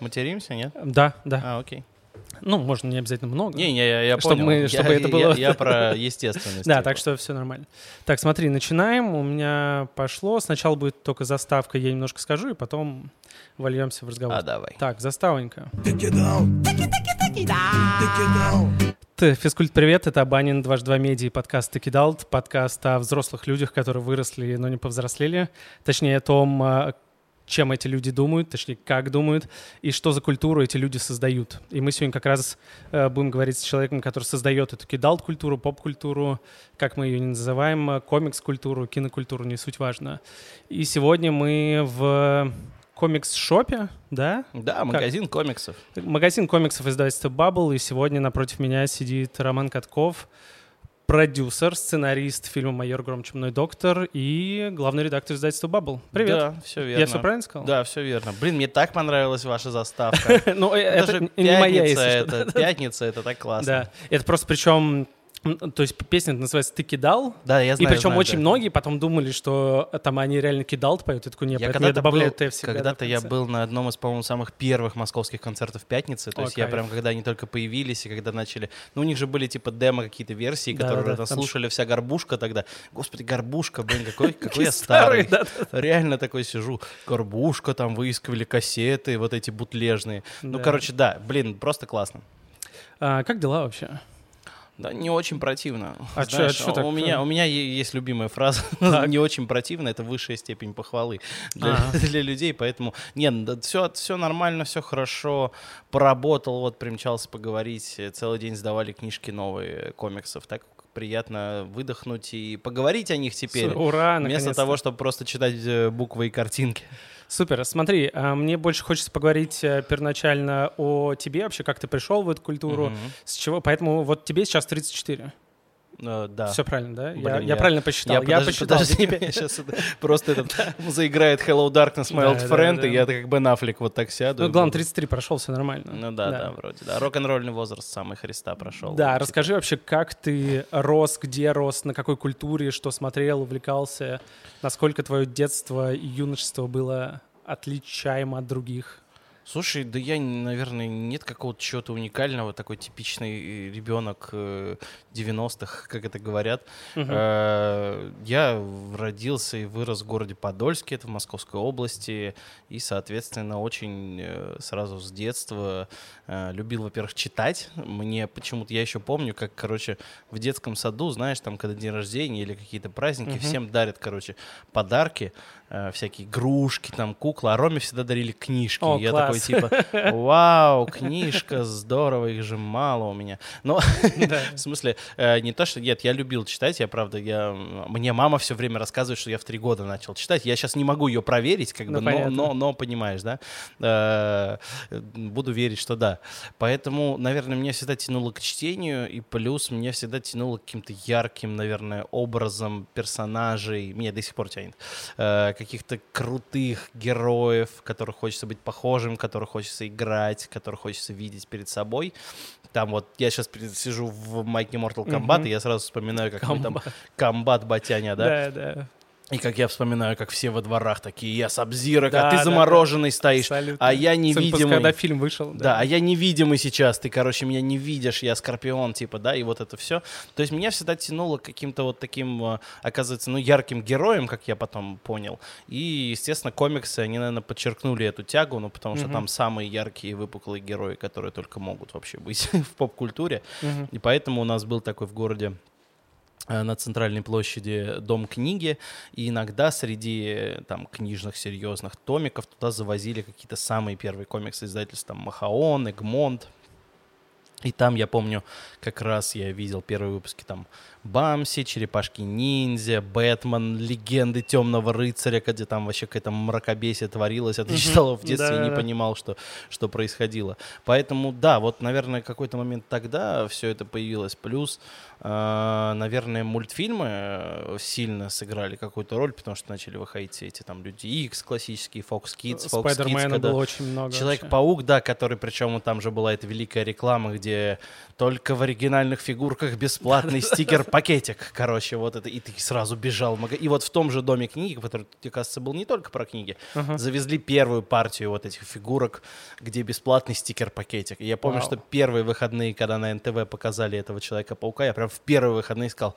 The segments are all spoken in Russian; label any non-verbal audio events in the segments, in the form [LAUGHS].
материмся, нет? Да, да. А, окей. Ну, можно не обязательно много. Не, не, я, я Чтобы понял. мы- Я- чтобы это я- было- Я, про [LAUGHS] естественность. Да, типа. так что все нормально. Так, смотри, начинаем. У меня пошло. Сначала будет только заставка, я немножко скажу, и потом вольемся в разговор. А, давай. Так, заставонька. Физкульт, привет, это Абанин, дважды два медиа, и подкаст «Текидалт», подкаст о взрослых людях, которые выросли, но не повзрослели. Точнее, о том, а, чем эти люди думают, точнее, как думают, и что за культуру эти люди создают. И мы сегодня как раз э, будем говорить с человеком, который создает эту кидалт-культуру, поп-культуру, как мы ее не называем, э, комикс-культуру, кинокультуру, не суть важно. И сегодня мы в комикс-шопе, да? Да, магазин комиксов. Магазин комиксов издательства Bubble, и сегодня напротив меня сидит Роман Катков, продюсер, сценарист фильма «Майор Гром Чумной доктор» и главный редактор издательства Bubble. Привет. Да, все верно. Я все правильно сказал? Да, все верно. Блин, мне так понравилась ваша заставка. [LAUGHS] Ну, э, это же не моя, пятница, если пятница, это так классно. Да. Это просто причем... То есть песня называется «Ты кидал», Да, я и знаю. причем знаю, очень да. многие потом думали, что э, там они реально кидал поют. Я такой, нет, Я когда-то добавляю был, «Т» всегда. да, когда-то я был на одном из, по-моему, самых первых московских концертов пятницы. То О, есть я прям, когда они только появились, и когда начали... Ну, у них же были типа демо какие-то версии, которые Да-да-да, там слушали вся горбушка тогда. Господи, горбушка, блин, [LAUGHS] какой, какой я Старый, да, Реально такой сижу. Горбушка, там выискивали кассеты, вот эти бутлежные. Ну, Да. короче, да, блин, просто классно. А, как дела вообще? Да, не очень противно. А Знаешь, а чё так? у меня у меня есть любимая фраза. [LAUGHS] Не очень противно, это высшая степень похвалы для, Ага. [LAUGHS] для людей, поэтому не, все все нормально, все хорошо. Поработал, вот примчался поговорить, э, целый день сдавали книжки новые комиксов, так приятно выдохнуть и поговорить о них теперь. Ура, Вместо того, чтобы просто читать э, буквы и картинки. Супер. Смотри, а, мне больше хочется поговорить э, первоначально о тебе, вообще, как ты пришел в эту культуру, Мгм. с чего. Поэтому вот тебе сейчас 34. Э, Да. Все правильно, да? я, Блин, я я- правильно посчитал. Я, подожди, посчитал. подожди, [LAUGHS] щас это просто этот [LAUGHS] заиграет Hello Darkness, My Old Friend, и я как Бен Аффлек вот так сяду. Ну, главное, буду. 33 прошел, все нормально. Ну да, да, вроде, да. Рок-н-ролльный возраст самый Христа прошел. Да, Типа, расскажи вообще, как ты рос, где рос, на какой культуре, что смотрел, увлекался, насколько твое детство и юношество было отличаемо от других. Слушай, да я, наверное, нет какого-то чего-то уникального, такой типичный э, ребенок э, 90-х, как это говорят. Э, Я родился и вырос в городе Подольске, это в Московской области, и, соответственно, очень э, сразу с детства э, любил, во-первых, читать. Мне почему-то, я еще помню, как, короче, в детском саду, знаешь, там, когда день рождения или какие-то праздники, Мгм. всем дарят, короче, подарки, э, всякие игрушки, там, куклы, а Роме всегда дарили книжки. О, я класс. такой, типа, [LAUGHS] вау, книжка, здорово, их же мало у меня. Но, [LAUGHS] в смысле, э, не то, что... Нет, я любил читать, я, правда, я... Мне мама все время рассказывает, что я в три года начал читать. Я сейчас не могу ее проверить, как Ну, бы, но, понятно. но, но, понимаешь, да? Э, Буду верить, что да. Поэтому, наверное, меня всегда тянуло к чтению, и плюс меня всегда тянуло к каким-то ярким, наверное, образом персонажей. Меня до сих пор тянет. Э, Каких-то крутых героев, которых хочется быть похожим, которых хочется играть, которых хочется видеть перед собой. Там вот я сейчас сижу в майке Mortal Kombat, Мгм. и я сразу вспоминаю, как там комбат Батяня, да? Да, да. И как я вспоминаю, как все во дворах такие, я Сабзира, Да, а ты да, замороженный стоишь, Абсолютно. а я невидимый. Когда фильм вышел. Да, а я невидимый сейчас, ты, короче, меня не видишь, я Скорпион, типа, да, и вот это все. То есть меня всегда тянуло каким-то вот таким, э, оказывается, ну, ярким героем, как я потом понял. И, естественно, комиксы, они, наверное, подчеркнули эту тягу, ну, потому что Мгм. там самые яркие выпуклые герои, которые только могут вообще быть [LAUGHS] в поп-культуре. Мгм. И поэтому у нас был такой в городе на центральной площади дом книги, и иногда среди э, там книжных серьезных томиков туда завозили какие-то самые первые комиксы издательства, там Махаон, Эгмонт. И там, я помню, как раз я видел первые выпуски там Бамси, Черепашки-ниндзя, Бэтмен, Легенды Темного Рыцаря, где там вообще какая-то мракобесие творилось. Я Мгм. читал в детстве и не понимал, что, что происходило. Поэтому, да, вот, наверное, какой-то момент тогда все это появилось. Плюс, э, наверное, мультфильмы э, сильно сыграли какую-то роль, потому что начали выходить все эти там Люди Икс классические, Fox Kids, Fox Kids, когда... было очень много. Человек-паук, да, который, причем там же была эта великая реклама, где только в оригинальных фигурках бесплатный [LAUGHS] стикер-пакетик. Короче, вот это. И ты сразу бежал в магазин. И вот в том же доме книги, который, мне кажется, был не только про книги, завезли первую партию вот этих фигурок, где бесплатный стикер-пакетик. И я помню, Вау. что первые выходные, когда на НТВ показали этого Человека-паука, я прям в первые выходные сказал,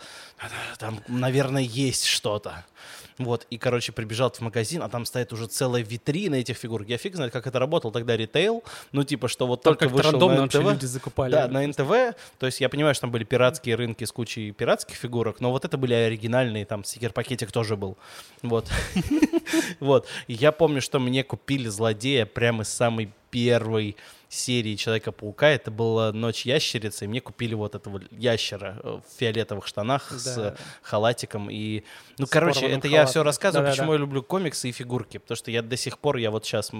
там, наверное, есть что-то. Вот, и, короче, прибежал в магазин, а там стоит уже целая витрина этих фигур. Я фиг знает, как это работал тогда ритейл. Ну, типа, что вот Там только вышел рандомно на НТВ. люди закупали. Да, на НТВ. То есть я понимаю, что там были пиратские рынки с кучей пиратских фигурок, но вот это были оригинальные, там стикер-пакетик тоже был. Вот. [LAUGHS] Вот. Я помню, что мне купили злодея прямо из самой первой серии Человека-паука. Это была Ночь ящерицы, и мне купили вот этого ящера э, в фиолетовых штанах с Да. э, халатиком. И, ну, С короче, это я все халатом. рассказываю, Да-да-да. почему я люблю комиксы и фигурки. Потому что я до сих пор, я вот сейчас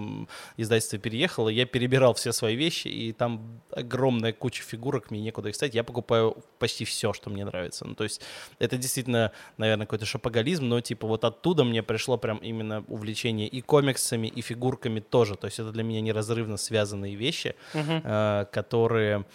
издательство переехало, я перебирал все свои вещи, и там огромная куча фигурок, мне некуда их ставить. Я покупаю почти все, что мне нравится. Ну, то есть это действительно, наверное, какой-то шопоголизм, но типа вот оттуда мне пришло прям именно увлечение и комиксами, и фигурками тоже. То есть это для меня неразрывно связанные вещи, э, которые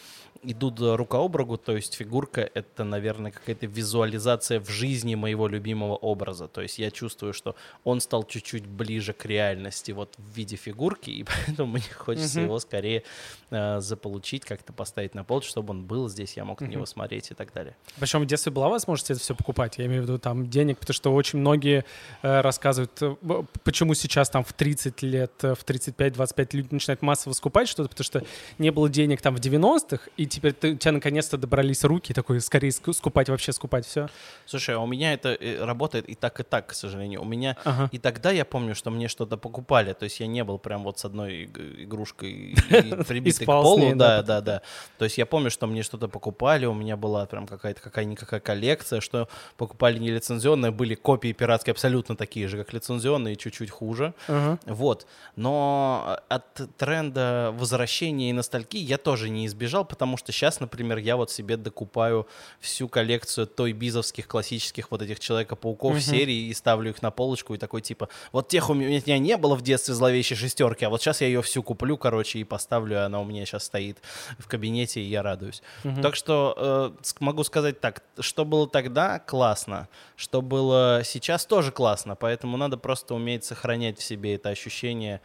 идут рука об руку, то есть фигурка — это, наверное, какая-то визуализация в жизни моего любимого образа. То есть я чувствую, что он стал чуть-чуть ближе к реальности вот в виде фигурки, и [LAUGHS] поэтому мне хочется Мгм. его скорее э, заполучить, как-то поставить на пол, чтобы он был здесь, я мог на него смотреть и так далее. Причем в детстве была возможность это все покупать, я имею в виду там денег, потому что очень многие э, рассказывают, э, почему сейчас там в 30 лет, э, в 35-25 люди начинают массово скупать что-то, потому что не было денег там в 90-х, и теперь ты, у тебя наконец-то добрались руки, такой скорее ску- скупать, вообще скупать все. Слушай, а у меня это э, работает и так, и так, к сожалению. У меня Ага. и тогда я помню, что мне что-то покупали. То есть я не был прям вот с одной иг- игрушкой и [LAUGHS] прибитый к полу. Да, да, да. То есть я помню, что мне что-то покупали. У меня была прям какая-то какая-никакая коллекция, что покупали не лицензионные, были копии пиратские абсолютно такие же, как лицензионные, чуть-чуть хуже. Вот. Но от тренда возвращения и ностальгии я тоже не избежал, потому что сейчас, например, я вот себе докупаю всю коллекцию той бизовских классических вот этих Человека-пауков Мгм. серии и ставлю их на полочку и такой типа, вот тех у меня не было в детстве зловещей шестерки, а вот сейчас я ее всю куплю, короче, и поставлю, и она у меня сейчас стоит в кабинете, и я радуюсь. Мгм. Так что э, могу сказать так, что было тогда классно, что было сейчас тоже классно, поэтому надо просто уметь сохранять в себе это ощущение,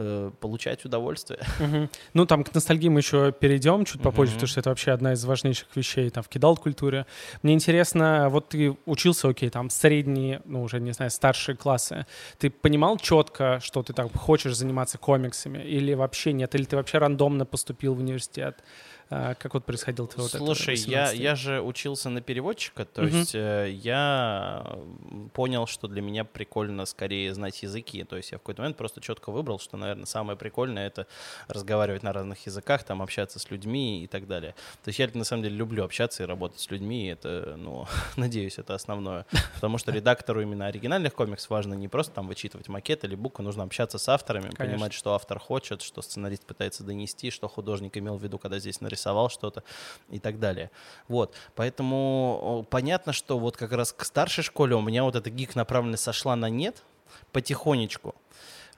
э, получать удовольствие. [LAUGHS] Мгм. Ну, там к ностальгии мы еще перейдем чуть попозже, Мгм. потому что это вообще одна из важнейших вещей там в кидалт-культуре. Мне интересно, вот ты учился, окей, там средние, ну, уже, не знаю, старшие классы. Ты понимал четко, что ты так хочешь заниматься комиксами? Или вообще нет? Или ты вообще рандомно поступил в университет? А, Как вот происходило твое вот это Слушай, я, 18 я же учился на переводчика, то Мгм. есть э, я понял, что для меня прикольно скорее знать языки. То есть я в какой-то момент просто четко выбрал, что, наверное, самое прикольное это разговаривать на разных языках, там общаться с людьми и так далее. То есть я на самом деле люблю общаться и работать с людьми. Это, ну, [LAUGHS] надеюсь, это основное. Потому что редактору именно оригинальных комиксов важно не просто там вычитывать макет или буквы, нужно общаться с авторами, Конечно. понимать, что автор хочет, что сценарист пытается донести, что художник имел в виду, когда здесь нарисовал что-то и так далее. Вот, поэтому понятно, что вот как раз к старшей школе у меня вот эта гик направленность сошла на нет потихонечку.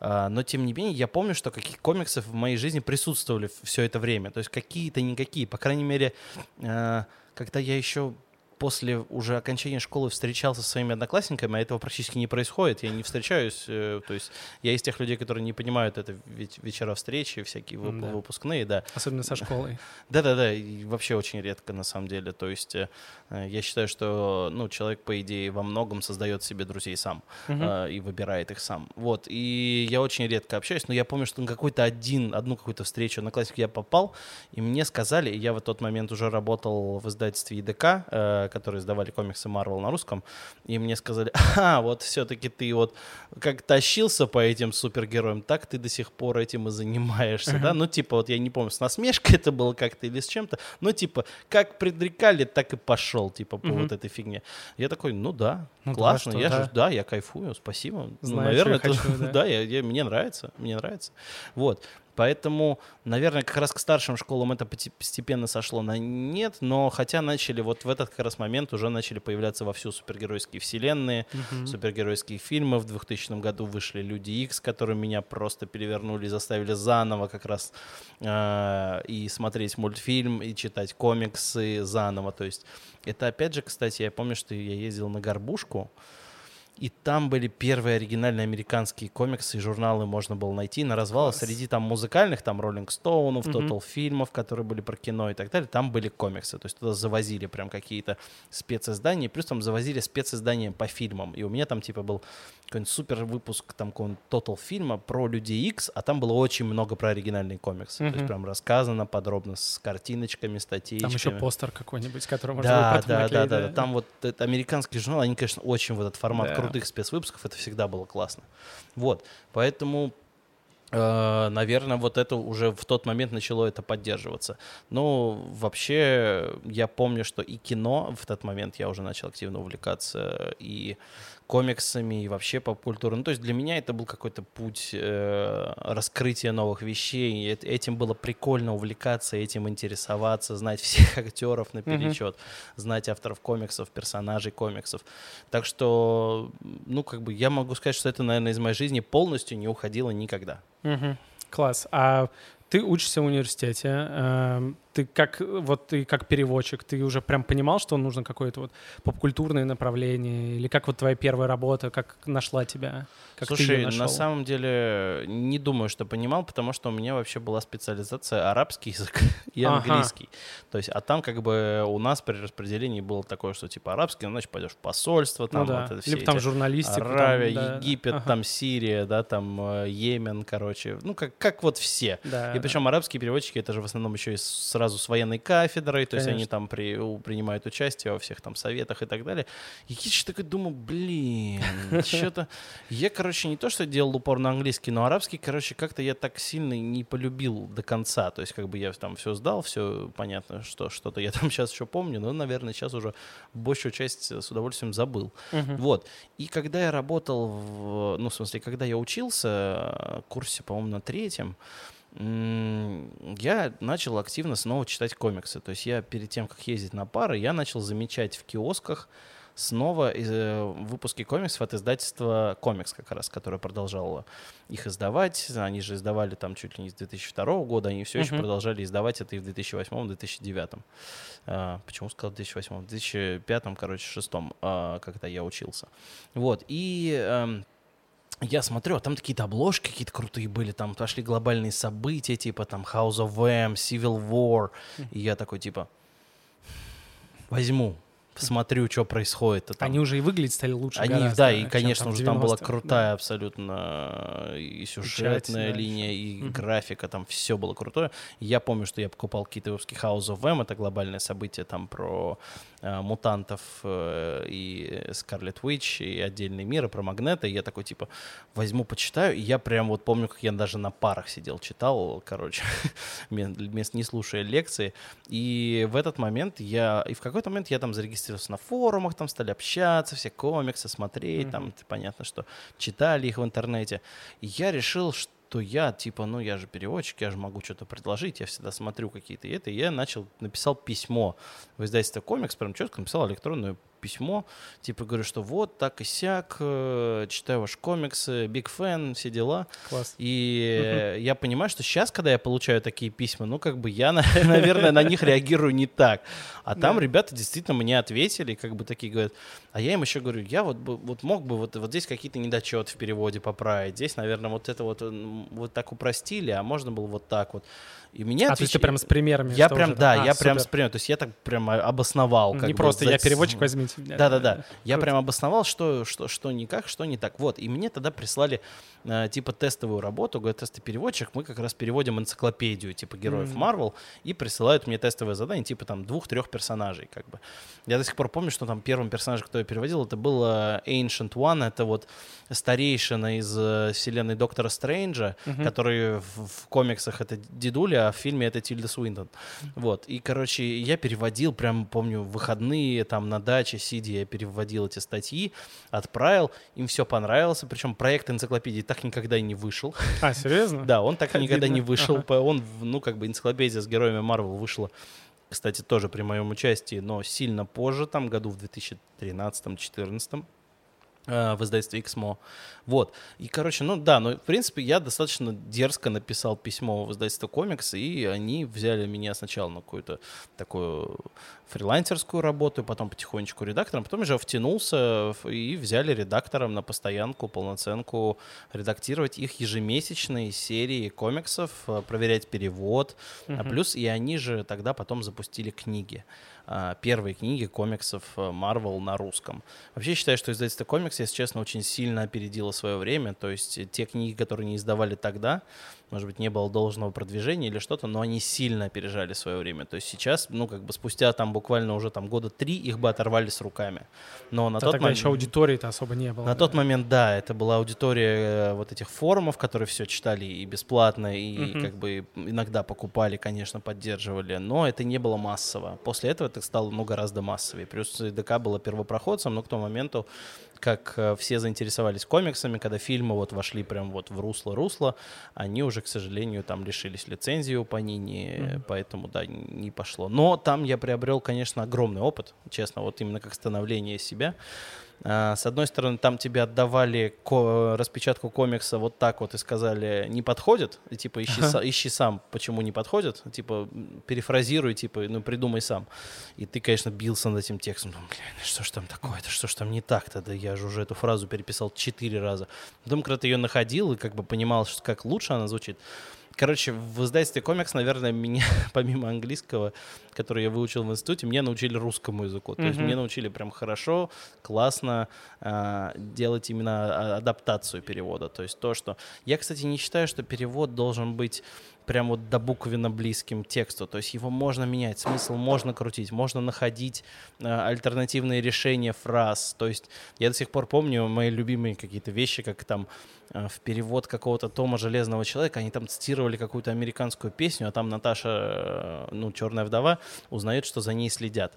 А, Но, тем не менее, я помню, что каких комиксов в моей жизни присутствовали все это время. То есть какие-то, никакие. По крайней мере, э, когда я еще после уже окончания школы встречался со своими одноклассниками, а этого практически не происходит. Я не встречаюсь, э, то есть я из тех людей, которые не понимают это веч- вечера встречи, всякие вып- Да. выпускные, да. Особенно со школой. [LAUGHS] Да-да-да, вообще очень редко на самом деле. То есть э, я считаю, что ну, человек, по идее, во многом создает себе друзей сам э, и выбирает их сам. Вот, и я очень редко общаюсь, но я помню, что на какой-то один, одну какую-то встречу на классику я попал, и мне сказали, я в тот момент уже работал в издательстве ИДК, э, которые издавали комиксы Marvel на русском, и мне сказали, [LAUGHS] а, вот все-таки ты вот как тащился по этим супергероям, так ты до сих пор этим и занимаешься, да? Ну, типа, вот я не помню, с насмешкой это было как-то или с чем-то, ну, типа, как предрекали, так и пошел, типа, по Мгм. вот этой фигне. Я такой, ну да, Ну да, классно, что я да. же, да, я кайфую, спасибо. Ну, Знаю, наверное, чё я это- хочу, [LAUGHS] да. да, я, я- мне нравится, мне нравится. Вот. Поэтому, наверное, как раз к старшим школам это постепенно сошло на нет, но хотя начали вот в этот как раз момент уже начали появляться вовсю супергеройские вселенные, супергеройские фильмы. В 2000 году вышли Люди Икс, которые меня просто перевернули, заставили заново как раз э, и смотреть мультфильм, и читать комиксы заново. То есть это опять же, кстати, я помню, что я ездил на Горбушку, и там были первые оригинальные американские комиксы и журналы можно было найти на развалах. Среди там музыкальных, там Роллинг Стоунов. Total фильмов, которые были про кино и так далее, там были комиксы. То есть туда завозили прям какие-то специздания, плюс там завозили специздания по фильмам. И у меня там типа был какой-нибудь супер выпуск там какого-нибудь Total фильма про Людей Икс, а там было очень много про оригинальные комиксы. То Мгм. есть прям рассказано подробно с картиночками, статейками. Там еще постер какой-нибудь, который можно Да, да, да, да, да. Там вот американский журнал, они, конечно, очень в этот формат Да. Крутых спецвыпусков, это всегда было классно. Вот, поэтому, э, наверное, вот это уже в тот момент начало это поддерживаться. Ну, вообще, я помню, что и кино в тот момент я уже начал активно увлекаться, и комиксами, и вообще поп-культурой. Ну, то есть для меня это был какой-то путь э, раскрытия новых вещей. И эт- этим было прикольно увлекаться, этим интересоваться, знать всех [LAUGHS] актеров наперечет, знать авторов комиксов, персонажей комиксов. Так что, ну, как бы я могу сказать, что это, наверное, из моей жизни полностью не уходило никогда. Мгм. Класс. А ты учишься в университете, эм, ты как вот ты как переводчик, ты уже прям понимал, что нужно какое-то вот попкультурное направление, или как вот твоя первая работа, как нашла тебя, как Слушай, на самом деле не думаю, что понимал, потому что у меня вообще была специализация арабский язык [LAUGHS] и Ага. английский. То есть, а там как бы у нас при распределении было такое, что типа арабский, ну, значит, пойдешь в посольство, там ну да, вот это все либо там эти журналистику. там, Аравия, да, Египет, ага, там Сирия, да, там э, Йемен, короче, ну как, как вот все. да, И причем арабские переводчики это же в основном еще и сразу с военной кафедрой, то есть они Конечно. там при, принимают участие во всех там советах и так далее. И я что такой думаю, блин, [LAUGHS] что-то... Я, короче, не то, что делал упор на английский, но арабский, короче, как-то я так сильно не полюбил до конца. То есть как бы я там все сдал, все понятно, что что-то я [LAUGHS] там сейчас еще помню, но, наверное, сейчас уже большую часть с удовольствием забыл. Мгм. Вот. И когда я работал, в, ну, в смысле, когда я учился, э, курсе, по-моему, на третьем, я начал активно снова читать комиксы. То есть я перед тем, как ездить на пары, я начал замечать в киосках снова э, выпуски комиксов от издательства «Комикс» как раз, которое продолжало их издавать. Они же издавали там чуть ли не с 2002 года, они все еще продолжали издавать это и в 2008-2009. А, почему сказал 2008? В 2005, короче, шестом, а, когда я учился. Вот, и эм, я смотрю, а там какие-то обложки какие-то крутые были, там пошли глобальные события, типа там House of M, Civil War, и я такой, типа, возьму, посмотрю, что происходит. а там. Они уже и выглядеть стали лучше Они, гораздо, да, и, конечно, в уже там была 90-х, да. крутая абсолютно и сюжетная да, линия, ещё. и Мгм. графика, там все было крутое. Я помню, что я покупал какие-то выпуски House of M, это глобальное событие там про э, мутантов э, и Скарлет Уич, и отдельный мир, и про Магнета, и я такой, типа, возьму, почитаю, и я прям вот помню, как я даже на парах сидел, читал, короче, [LAUGHS] не слушая лекции, и в этот момент я, и в какой-то момент я там зарегистрировался на форумах, там стали общаться, все комиксы смотреть, там, ты, понятно, что читали их в интернете. И я решил, что я, типа, ну, я же переводчик, я же могу что-то предложить, я всегда смотрю какие-то и это. И я начал, написал письмо в издательство комикс, прям четко написал электронное письмо, типа, говорю, что вот, так и сяк, э, читаю ваши комиксы, big fan, все дела. Класс. И э, я понимаю, что сейчас, когда я получаю такие письма, ну, как бы я, на- [LAUGHS] наверное, на них реагирую не так. А там ребята действительно мне ответили, как бы такие говорят. А я им еще говорю, я вот, вот мог бы вот, вот здесь какие-то недочеты в переводе поправить. Здесь, наверное, вот это вот, вот так упростили, а можно было вот так вот. И мне А, то есть ты отвеч- прям с примерами? Я прям, уже да, а, я прям супер. с примером. То есть я так прям обосновал. как Не бы, просто я за- переводчик, возьмите. меня. да-да-да. Я прям обосновал, что, что, что не как, что не так. Вот. И мне тогда прислали э, типа тестовую работу. Говорят, если ты переводчик, мы как раз переводим энциклопедию типа героев. Марвел и присылают мне тестовое задание типа там двух-трех персонажей как бы. Я до сих пор помню, что там первым персонажем, кто я переводил, это был э, Ancient One. Это вот старейшина из э, вселенной Доктора Стрэнджа, Мгм. который в, в комиксах это дедуля, а в фильме это Тильда Суинтон. Вот. И, короче, я переводил, прям помню, выходные там на даче сидя, я переводил эти статьи, отправил, им все понравилось, причем проект энциклопедии так никогда и не вышел. А, серьезно? [LAUGHS] Да, он так никогда не вышел, он, ну, как бы энциклопедия с героями Марвел вышла, кстати, тоже при моем участии, но сильно позже, там, году в 2013-2014 э, в издательстве XMO. Вот. И, короче, ну да, ну, в принципе, я достаточно дерзко написал письмо в издательство комикс, и они взяли меня сначала на какую-то такую фрилансерскую работу, потом потихонечку редактором, потом уже втянулся и взяли редактором на постоянку, полноценку редактировать их ежемесячные серии комиксов, э, проверять перевод, а Мгм. плюс и они же тогда потом запустили книги. А, Первые книги комиксов э, Marvel на русском. Вообще считаю, что издательство комикс, если честно, очень сильно опередило свое время. То есть э, те книги, которые не издавали тогда, может быть, не было должного продвижения или что-то, но они сильно опережали свое время. То есть сейчас, ну, как бы спустя там буквально уже там года три их бы оторвали с руками. Но на Да тот тогда момент... еще аудитории-то особо не было. На да. тот момент, да, это была аудитория э, вот этих форумов, которые все читали и бесплатно, и Мгм. как бы иногда покупали, конечно, поддерживали, но это не было массово. После этого это стало ну, гораздо массовее. Плюс ДК было первопроходцем, но к тому моменту, как э, все заинтересовались комиксами, когда фильмы вот вошли прям вот в русло-русло, они уже, к сожалению, там лишились лицензии у Панини, Мгм. поэтому, да, не пошло. Но там я приобрел, конечно, огромный опыт, честно, вот именно как становление себя. А, С одной стороны, там тебе отдавали ко- распечатку комикса вот так вот и сказали, не подходит, и типа ищи, са- ищи сам, почему не подходит, типа перефразируй, типа, ну придумай сам. И ты, конечно, бился над этим текстом, думал, блин, ну что ж там такое-то, что ж там не так-то, да я же уже эту фразу переписал четыре раза. Потом, когда ты ее находил и как бы понимал, что, как лучше она звучит, Короче, в издательстве комикс, наверное, меня, [LAUGHS] помимо английского, который я выучил в институте, мне научили русскому языку. То есть Мгм. мне научили прям хорошо, классно а, делать именно а- адаптацию перевода. То есть то, что... Я, кстати, не считаю, что перевод должен быть прям вот до буквенно близким тексту. То есть его можно менять, смысл можно крутить, можно находить а, альтернативные решения фраз. То есть я до сих пор помню мои любимые какие-то вещи, как там э, в перевод какого-то Тома Железного Человека, они там цитировали какую-то американскую песню, а там Наташа, э, ну, черная вдова, узнает, что за ней следят.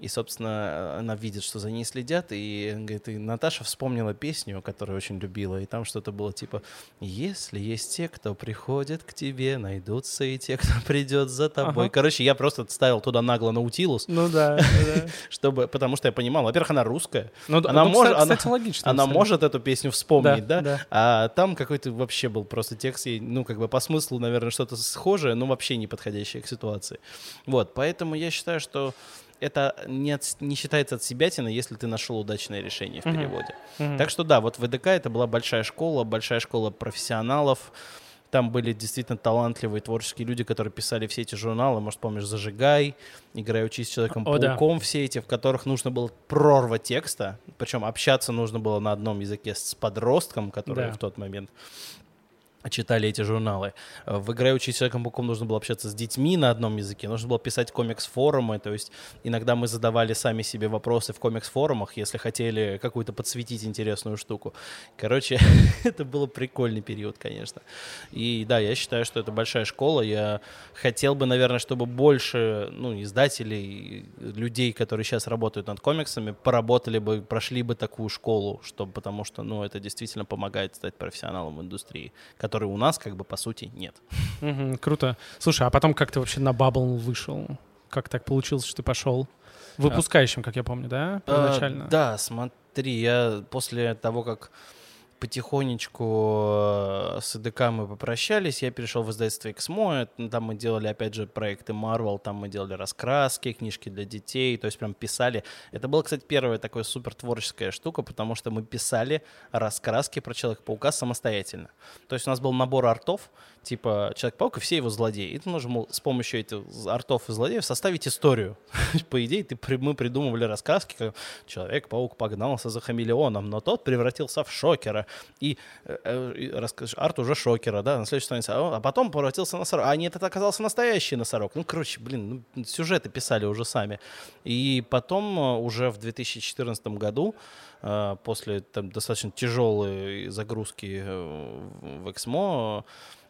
И, собственно, она видит, что за ней следят, и говорит, и Наташа вспомнила песню, которую очень любила, и там что-то было типа «Если есть те, кто приходит к тебе, найдутся и те, кто [LAUGHS] придет за тобой». Ага. Короче, я просто ставил туда нагло Наутилус, Ну да, [LAUGHS] да. чтобы, потому что я понимал, во-первых, она русская, Ну, Она ну, может- кстати, она- кстати, логично. она абсолютно. может эту песню вспомнить, да? Да, да. А там какой-то вообще был просто текст, и, ну, как бы по смыслу, наверное, что-то схожее, но вообще не подходящее к ситуации. Вот, поэтому я считаю, что это не, от- не считается от себятина, если ты нашел удачное решение в переводе. Мгм. Так что да, вот ВДК это была большая школа, большая школа профессионалов. Там были действительно талантливые творческие люди, которые писали все эти журналы. Может, помнишь, «Зажигай», «Играй, учись с О, да. Человеком-пауком», все эти, в которых нужно было прорва текста. Причем общаться нужно было на одном языке с подростком, который Да. в тот момент читали эти журналы. Э, В «Играй, учись с Человеком-пауком» нужно было общаться с детьми на одном языке, нужно было писать комикс-форумы, то есть иногда мы задавали сами себе вопросы в комикс-форумах, если хотели какую-то подсветить интересную штуку. Короче, [LAUGHS] это был прикольный период, конечно. И да, я считаю, что это большая школа. Я хотел бы, наверное, чтобы больше ну, издателей, людей, которые сейчас работают над комиксами, поработали бы, прошли бы такую школу, чтобы, потому что ну, это действительно помогает стать профессионалом в индустрии, которой у нас, как бы, по сути, нет. Круто. Слушай, а потом как ты вообще на Bubble вышел? Как так получилось, что ты пошел? Выпускающим, как я помню, да? Первоначально. А, да, смотри, я после того, как потихонечку э, с ЭДК мы попрощались, я перешел в издательство XMO, это- там мы делали, опять же, проекты Marvel, там мы делали раскраски, книжки для детей, то есть прям писали. Это была, кстати, первая такая супер творческая штука, потому что мы писали раскраски про Человека-паука самостоятельно. То есть у нас был набор артов, типа Человек-паук и все его злодеи. И ты можешь с помощью этих артов и злодеев составить историю. [LAUGHS] По идее, ты, мы придумывали раскраски, как Человек-паук погнался за хамелеоном, но тот превратился в шокера. И, э, э, расскажешь, арт уже шокера, да, на следующей странице. А, а потом превратился в носорог. А нет, это оказался настоящий носорог. Ну, короче, блин, ну, сюжеты писали уже сами. И потом э, уже в 2014 году э, после там, достаточно тяжелой загрузки в Эксмо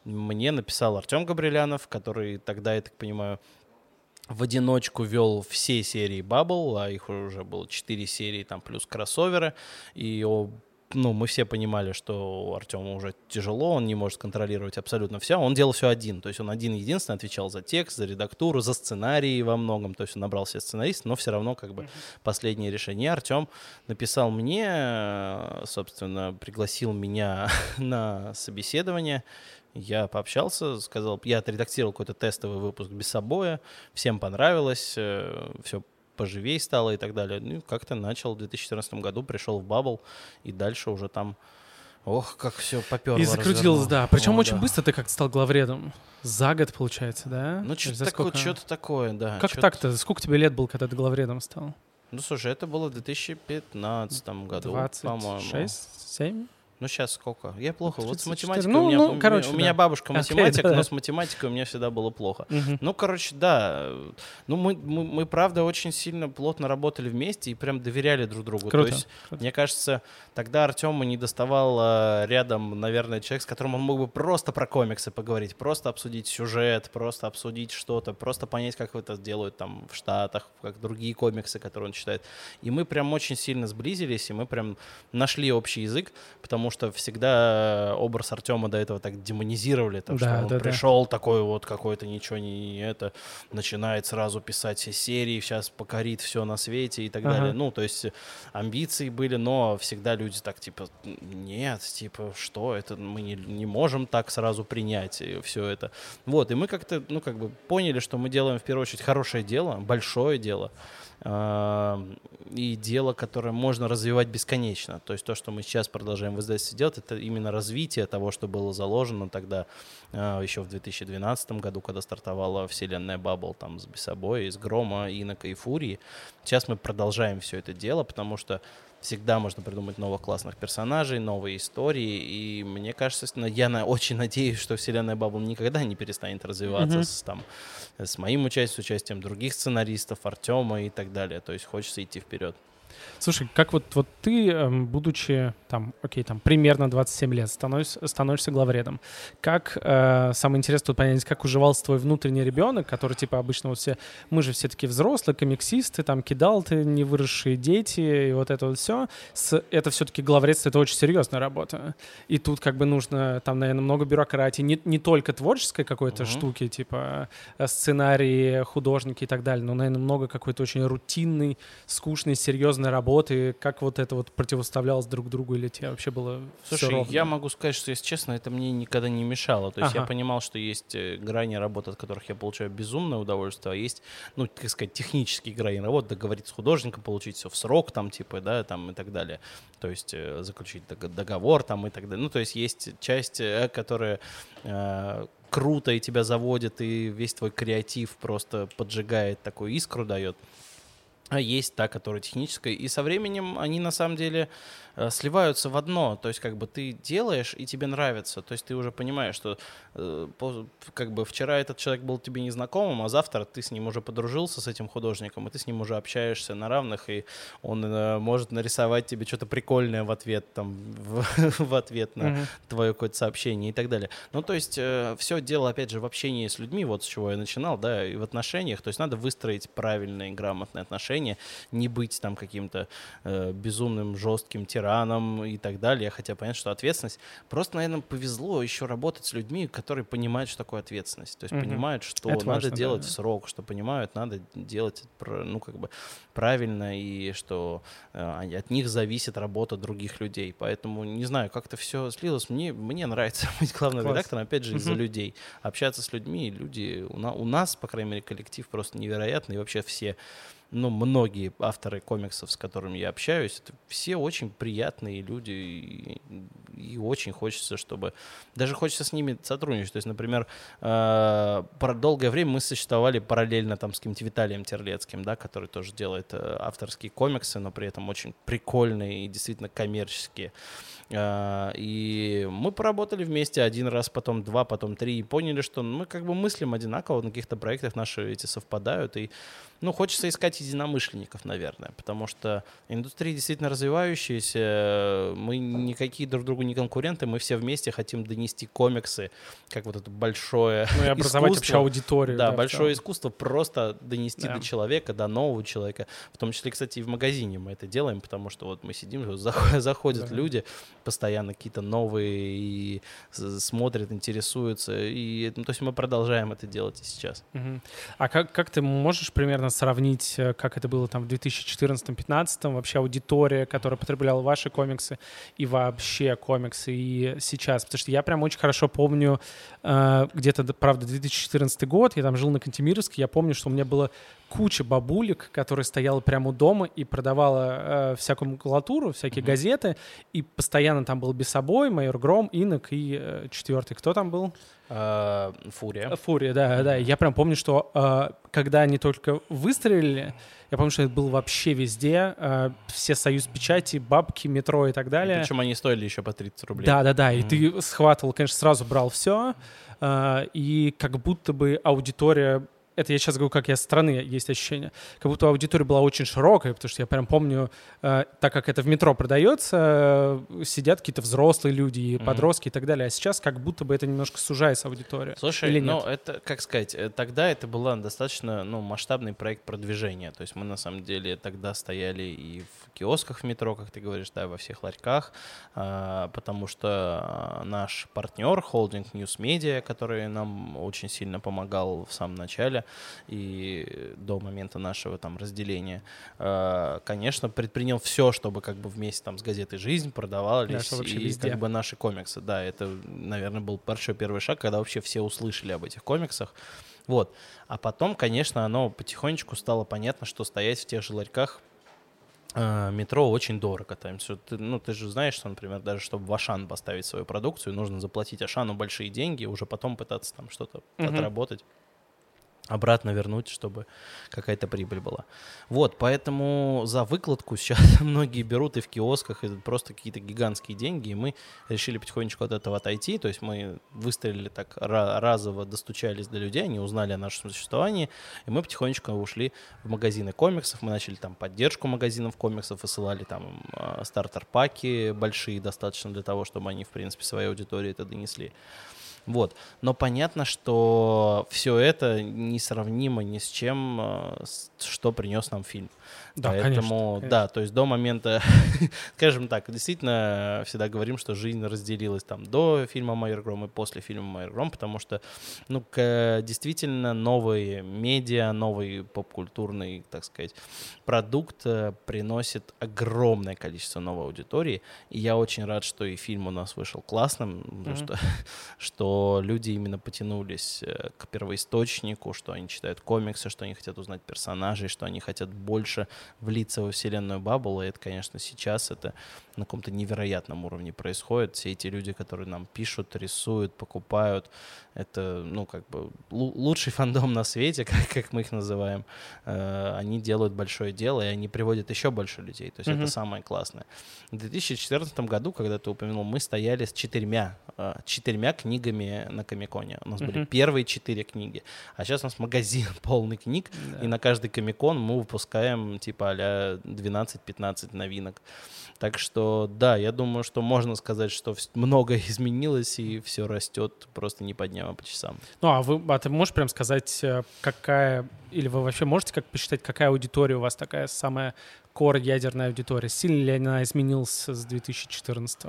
мне написал Артем Габрилянов, который тогда, я так понимаю, в одиночку вел все серии Bubble, а их уже было 4 серии, там плюс кроссоверы, и о, ну, мы все понимали, что у Артема уже тяжело, он не может контролировать абсолютно все, он делал все один, то есть он один-единственный отвечал за текст, за редактуру, за сценарии во многом, то есть он набрал себе сценарист, но все равно как бы последнее решение. Артем написал мне, собственно, пригласил меня [LAUGHS] на собеседование, я пообщался, сказал, я отредактировал какой-то тестовый выпуск без собоя, всем понравилось, э, все поживей стало и так далее. Ну, как-то начал в 2014 году, пришел в Bubble, и дальше уже там Ох, как все поперло. И закрутилось, да. Причем О, очень да. быстро ты как стал главредом. За год, получается, да? Ну, что-то такое, такое, да. Как так-то? Сколько тебе лет был, когда ты главредом стал? Ну, слушай, это было в 2015 году, 26, по-моему. 7? Ну, сейчас сколько? Я плохо. Вот с математикой ну, у, меня, ну, короче, у да. меня бабушка математик, okay, но с математикой у меня всегда было плохо. Ну, короче, да. Ну, мы, мы, мы, правда, очень сильно плотно работали вместе и прям доверяли друг другу. Круто. То есть, Круто. мне кажется, тогда Артема не доставал а, рядом, наверное, человек, с которым он мог бы просто про комиксы поговорить, просто обсудить сюжет, просто обсудить что-то, просто понять, как это делают там в Штатах, как другие комиксы, которые он читает. И мы прям очень сильно сблизились, и мы прям нашли общий язык, потому потому что всегда э, образ Артема до этого так демонизировали, так да, что он да, пришел да. такой вот какой-то ничего не это, начинает сразу писать все серии, сейчас покорит все на свете и так ага. далее. Ну, то есть амбиции были, но всегда люди так типа, нет, типа, что это, мы не, не можем так сразу принять все это. Вот, и мы как-то, ну, как бы поняли, что мы делаем в первую очередь хорошее дело, большое дело, и дело, которое можно развивать бесконечно. То есть то, что мы сейчас продолжаем в издательстве делать, это именно развитие того, что было заложено тогда а, еще в 2012 году, когда стартовала вселенная Баббл там с Бесобой, из Грома, и Фурии. Сейчас мы продолжаем все это дело, потому что всегда можно придумать новых классных персонажей, новые истории, и мне кажется, я на, очень [LAUGHS] надеюсь, что вселенная Баббл никогда не перестанет развиваться mm-hmm. с, там, с моим участием, с участием других сценаристов, Артема и так далее. То есть хочется идти вперед. Слушай, как вот, вот ты, эм, будучи там, окей, там примерно 27 лет, становишься, становишься главредом, как, э, самое интересное тут понять, как уживался твой внутренний ребенок, который, типа, обычно вот все, мы же все такие взрослые, комиксисты, там, кидал ты, не выросшие дети, и вот это вот все. С, это все-таки главредство, это очень серьезная работа. И тут как бы нужно, там, наверное, много бюрократии, не, не только творческой какой-то uh-huh. штуки, типа э, сценарии, художники и так далее, но, наверное, много какой-то очень рутинной, скучной, серьезной работы, как вот это вот противоставлялось друг другу, или тебе вообще было Слушай, ровно? я могу сказать, что, если честно, это мне никогда не мешало. То есть ага. я понимал, что есть э, грани работы, от которых я получаю безумное удовольствие, а есть, ну, так сказать, технические грани работы, договориться с художником, получить все в срок, там, типа, да, там, и так далее. То есть э, заключить договор, там, и так далее. Ну, то есть есть часть, э, которая э, круто и тебя заводит, и весь твой креатив просто поджигает, такую искру дает а есть та, которая техническая. И со временем они на самом деле Э, сливаются в одно. То есть как бы ты делаешь, и тебе нравится. То есть ты уже понимаешь, что э, как бы вчера этот человек был тебе незнакомым, а завтра ты с ним уже подружился, с этим художником, и ты с ним уже общаешься на равных, и он э, может нарисовать тебе что-то прикольное в ответ, там, в, [LAUGHS] в ответ на mm-hmm. твое какое-то сообщение и так далее. Ну, то есть все дело, опять же, в общении с людьми, вот с чего я начинал, да, и в отношениях. То есть надо выстроить правильные, грамотные отношения, не быть там каким-то э, безумным, жестким, тираном, и так далее. Хотя понятно, что ответственность. Просто, наверное, повезло еще работать с людьми, которые понимают, что такое ответственность. То есть угу. понимают, что Это надо важно, делать да. в срок, что понимают, надо делать, ну, как бы правильно, и что э, от них зависит работа других людей. Поэтому, не знаю, как-то все слилось. Мне, мне нравится [LAUGHS] быть главным Класс. редактором, опять же, из-за угу. людей. Общаться с людьми, люди, у, на, у нас, по крайней мере, коллектив просто невероятный, и вообще все ну, многие авторы комиксов, с которыми я общаюсь, это все очень приятные люди, и, и очень хочется, чтобы... Даже хочется с ними сотрудничать. То есть, например, э, долгое время мы существовали параллельно там с каким-то Виталием Терлецким, да, который тоже делает э, авторские комиксы, но при этом очень прикольные и действительно коммерческие. Э, и мы поработали вместе один раз, потом два, потом три, и поняли, что мы как бы мыслим одинаково, на каких-то проектах наши эти совпадают, и ну, хочется искать единомышленников, наверное, потому что индустрия действительно развивающаяся, мы никакие друг другу не конкуренты, мы все вместе хотим донести комиксы, как вот это большое Ну и образовать вообще искусство. аудиторию. Да, в большое искусство просто донести Да. до человека, до нового человека. В том числе, кстати, и в магазине мы это делаем, потому что вот мы сидим, [LAUGHS] заходят Да. люди, постоянно какие-то новые, и смотрят, интересуются. И, ну, то есть мы продолжаем это делать и сейчас. Мгм. А как, как ты можешь примерно сравнить, э, как это было там в 2014-2015, вообще аудитория, которая потребляла ваши комиксы и вообще комиксы и сейчас? Потому что я прям очень хорошо помню э, где-то, правда, 2014 год, я там жил на Кантемировске, я помню, что у меня было куча бабулек, которые стояла прямо у дома и продавала э, всякую макулатуру, всякие Мгм. газеты, и постоянно там был Бесобой, Майор Гром, Инок и э, четвертый. Кто там был? А, Фурия. Фурия, да, да. Я прям помню, что э, когда они только выстрелили, я помню, что это было вообще везде. э, все союз печати, бабки, метро и так далее. Причем они стоили еще по 30 рублей. Да, да, да. И Мгм. ты схватывал, конечно, сразу брал все. и как будто бы аудитория. Это я сейчас говорю, как я со стороны, есть ощущение. Как будто аудитория была очень широкая, потому что я прям помню, э, так как это в метро продается, э, сидят какие-то взрослые люди, и Мгм. подростки и так далее. А сейчас как будто бы это немножко сужается аудитория. Слушай, Или ну нет? это, как сказать, э, тогда это был достаточно ну, масштабный проект продвижения. То есть мы на самом деле тогда стояли и в киосках в метро, как ты говоришь, да, во всех ларьках, а, потому что а, наш партнер, холдинг News Media, который нам очень сильно помогал в самом начале и до момента нашего там разделения, а, конечно, предпринял все, чтобы как бы вместе там с газетой «Жизнь» продавались вообще и везде. как бы наши комиксы. Да, это, наверное, был большой первый шаг, когда вообще все услышали об этих комиксах. Вот. А потом, конечно, оно потихонечку стало понятно, что стоять в тех же ларьках э, метро очень дорого. Там, всё- ты, ну, ты же знаешь, что, например, даже чтобы в Ашан поставить свою продукцию, нужно заплатить Ашану большие деньги, уже потом пытаться там что-то Мгм. отработать обратно вернуть, чтобы какая-то прибыль была. Вот, поэтому за выкладку сейчас [LAUGHS] многие берут и в киосках, это просто какие-то гигантские деньги, и мы решили потихонечку от этого отойти, то есть мы выстрелили так ра- разово, достучались до людей, они узнали о нашем существовании, и мы потихонечку ушли в магазины комиксов, мы начали там поддержку магазинов комиксов, высылали там э, стартер-паки большие достаточно для того, чтобы они, в принципе, своей аудитории это донесли. Вот. Но понятно, что все это несравнимо ни с чем, э, что принес нам фильм. Да, Поэтому, конечно, да, то есть до момента, [LAUGHS] скажем так, действительно всегда говорим, что жизнь разделилась там до фильма «Майор Гром» и после фильма «Майор Гром», потому что, ну, к- действительно новые медиа, новый поп-культурный, так сказать, продукт э, приносит огромное количество новой аудитории, и я очень рад, что и фильм у нас вышел классным, потому Мгм. что, [LAUGHS] что люди именно потянулись э, к первоисточнику, что они читают комиксы, что они хотят узнать персонажей, что они хотят больше влиться во вселенную Баббл, и это, конечно, сейчас это на каком-то невероятном уровне происходит. Все эти люди, которые нам пишут, рисуют, покупают, это, ну, как бы лу- лучший фандом на свете, [LAUGHS] как, как мы их называем. Э, Они делают большое дело, и они приводят еще больше людей. То есть Мгм. это самое классное. В 2014 году, когда ты упомянул, мы стояли с четырьмя, э, четырьмя книгами на Комиконе. У нас были первые четыре книги. А сейчас у нас магазин [LAUGHS] полный книг, и на каждый Комикон мы выпускаем типа а 12-15 новинок. Так что, да, я думаю, что можно сказать, что многое [LAUGHS] изменилось, и все растет просто не по дням, а по часам. Ну, а, вы, а ты можешь прям сказать, э, какая, или вы вообще можете как посчитать, какая аудитория у вас такая самая кор ядерная аудитория? Сильно ли она изменилась с 2014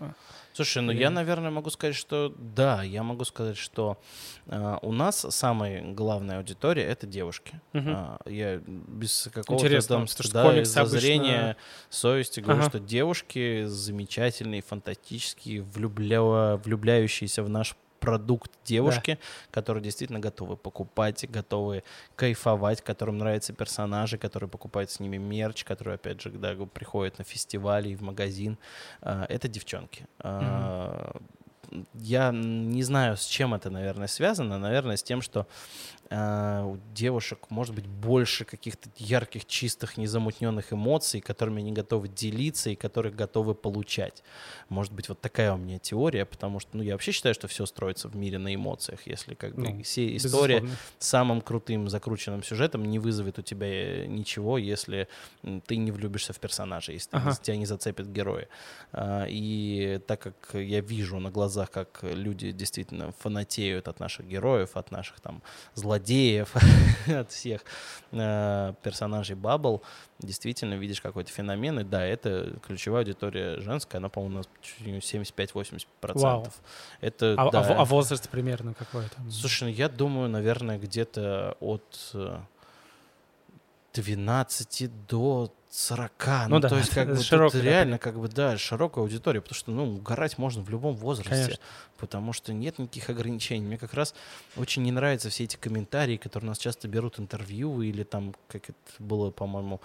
Слушай, ну Или- я, наверное, могу сказать, что да, я могу сказать, что э, у нас самая главная аудитория это девушки. Мгм. А, я без какого-то там и комиксы обычно- зазрения совести говорю, Ага. что девушки замечательные, фантастические, влюбля... влюбляющиеся в наш продукт девушки, которые действительно готовы покупать, готовы кайфовать, которым нравятся персонажи, которые покупают с ними мерч, которые, опять же, да, приходят на фестивали и в магазин. А, Это девчонки. А, Я не знаю, с чем это, наверное, связано. Наверное, с тем, что у девушек может быть больше каких-то ярких, чистых, незамутненных эмоций, которыми они готовы делиться и которые готовы получать. Может быть, вот такая у меня теория, потому что, ну, я вообще считаю, что все строится в мире на эмоциях. Если как бы Ну, все история самым крутым закрученным сюжетом не вызовет у тебя э, ничего, если ты не влюбишься в персонажа, если Ага. тебя не зацепят герои. А, И так как я вижу на глазах, как люди действительно фанатеют от наших героев, от наших там злодеев, [LAUGHS] от всех э, персонажей Баббл, действительно видишь какой-то феномен. И да, это ключевая аудитория женская, она, по-моему, у нас чуть ли не 75-80%. Вау. Это, А, а да. во- а возраст примерно какой там? Слушай, ну я думаю, наверное, где-то от э, 12 до 40. Ну, Ну да, то есть, как бы, тут широкая, да, реально, как бы, да, широкая аудитория, потому что, ну, угорать можно в любом возрасте, Конечно. потому что нет никаких ограничений. Мне как раз очень не нравятся все эти комментарии, которые у нас часто берут интервью, или там, как это было, по-моему,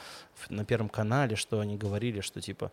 на Первом канале, что они говорили, что, типа,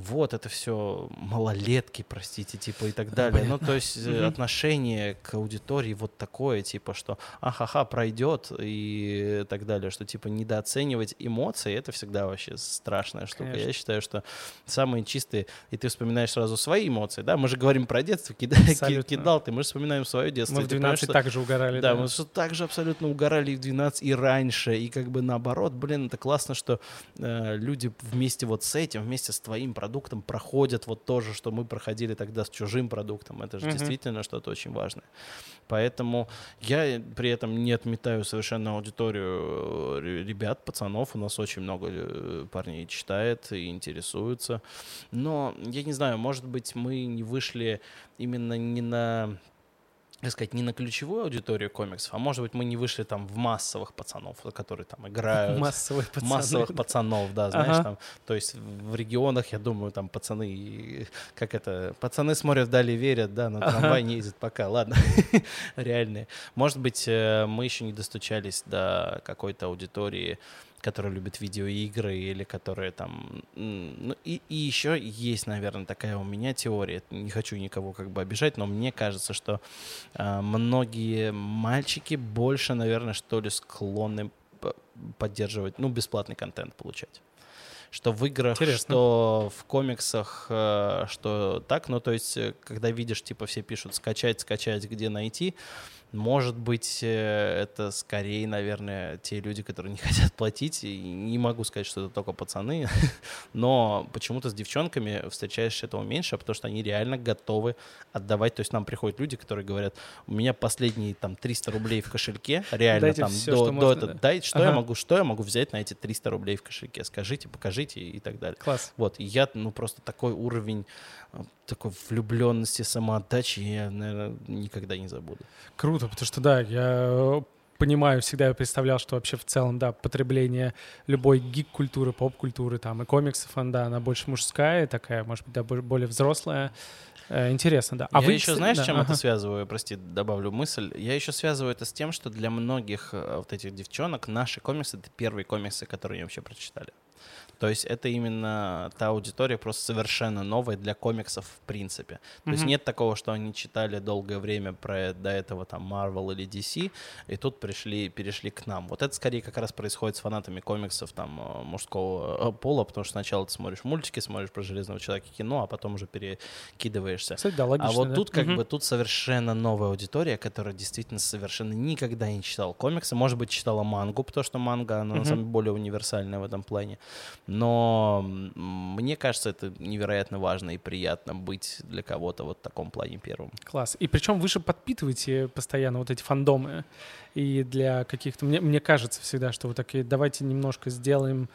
вот, это все малолетки, простите, типа, и так далее. Ну, то есть Мгм. отношение к аудитории вот такое, типа, что ахаха, пройдет и так далее, что, типа, недооценивать эмоции, это всегда вообще страшная штука. Конечно. Я считаю, что самые чистые, и ты вспоминаешь сразу свои эмоции, да, мы же говорим про детство, кида- кидал ты, мы же вспоминаем свое детство. Мы в ты понимаешь, 12 что- также угорали. да, мы что также абсолютно угорали и в 12 и раньше, и как бы наоборот, блин, это классно, что э, люди вместе вот с этим, вместе с твоим продуктом проходят вот то же, что мы проходили тогда с чужим продуктом. Это же Мгм. действительно что-то очень важное. Поэтому я при этом не отметаю совершенно аудиторию э, ре- ребят, пацанов. У нас очень много э, парней читает и интересуются. Но я не знаю, может быть, мы не вышли именно не на как сказать, не на ключевую аудиторию комиксов, а может быть, мы не вышли там в массовых пацанов, которые там играют. Массовые пацаны. Массовых пацанов, да, знаешь, Ага. там, то есть в регионах, я думаю, там пацаны, как это, пацаны смотрят вдали, верят, да, на трамвай не ездят пока, ладно, [LAUGHS] реальные. Может быть, э, мы еще не достучались до какой-то аудитории, которая любит видеоигры или которые там... Ну, и, и еще есть, наверное, такая у меня теория. Не хочу никого как бы обижать, но мне кажется, что а, многие мальчики больше, наверное, что ли, склонны поддерживать, ну, бесплатный контент получать. Что в играх, Интересно. что в комиксах, э, что так. Ну, то есть, э, когда видишь, типа, все пишут скачать, скачать, где найти, может быть, э, это скорее, наверное, те люди, которые не [LAUGHS] хотят платить. И не могу сказать, что это только пацаны, [LAUGHS] но почему-то с девчонками встречаешь этого меньше, потому что они реально готовы отдавать. То есть нам приходят люди, которые говорят, у меня последние там 300 рублей в кошельке, реально Дайте там всё, до, что до можно, этого, да. дайте, что я Ага. могу, что я могу взять на эти 300 рублей в кошельке, скажите, покажите и так далее. Класс. Вот, и я, ну, просто такой уровень э, такой влюбленности, самоотдачи я, наверное, никогда не забуду. Круто, потому что, да, я э, понимаю, всегда я представлял, что вообще в целом, да, потребление любой гик-культуры, поп-культуры, там, и комиксов, она, да, она больше мужская, такая, может быть, да, бо- более взрослая. Э, Интересно, да. А я вы, еще, знаешь, да, чем ага. это связываю? Прости, добавлю мысль. Я еще связываю это с тем, что для многих э, вот этих девчонок наши комиксы — это первые комиксы, которые они вообще прочитали. То есть это именно та аудитория просто совершенно новая для комиксов в принципе. То есть Мгм. нет такого, что они читали долгое время про до этого там Marvel или DC, и тут пришли, перешли к нам. Вот это скорее как раз происходит с фанатами комиксов там э, мужского э, пола, потому что сначала ты смотришь мультики, смотришь про Железного Человека кино, а потом уже перекидываешься. Кстати, да, логично, А вот да. тут как Мгм. бы тут совершенно новая аудитория, которая действительно совершенно никогда не читала комиксы. Может быть, читала мангу, потому что манга, она на Мгм. самом деле более универсальная в этом плане. Но мне кажется, это невероятно важно и приятно быть для кого-то вот в таком плане первым. Класс. И причем вы же подпитываете постоянно вот эти фандомы. И для каких-то... Мне, мне кажется всегда, что вы такие, давайте немножко сделаем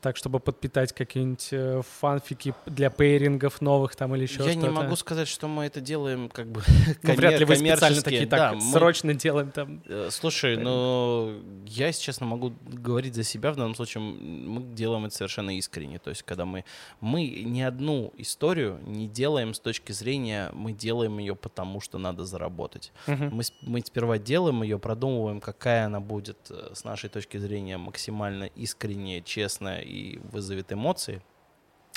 так, чтобы подпитать какие-нибудь э, фанфики для пейрингов новых там или еще Я что-то. не могу сказать, что мы это делаем как бы Ну, вряд ли вы специально такие, Да, так, мы- срочно делаем там. Э, Слушай, ну, я, если честно, могу говорить за себя. В данном случае мы делаем это совершенно искренне. То есть, когда мы... Мы ни одну историю не делаем с точки зрения, мы делаем ее потому, что надо заработать. Мгм. Мы, мы сперва делаем ее, продумываем, какая она будет э, с нашей точки зрения максимально искренняя, честная и вызовет эмоции.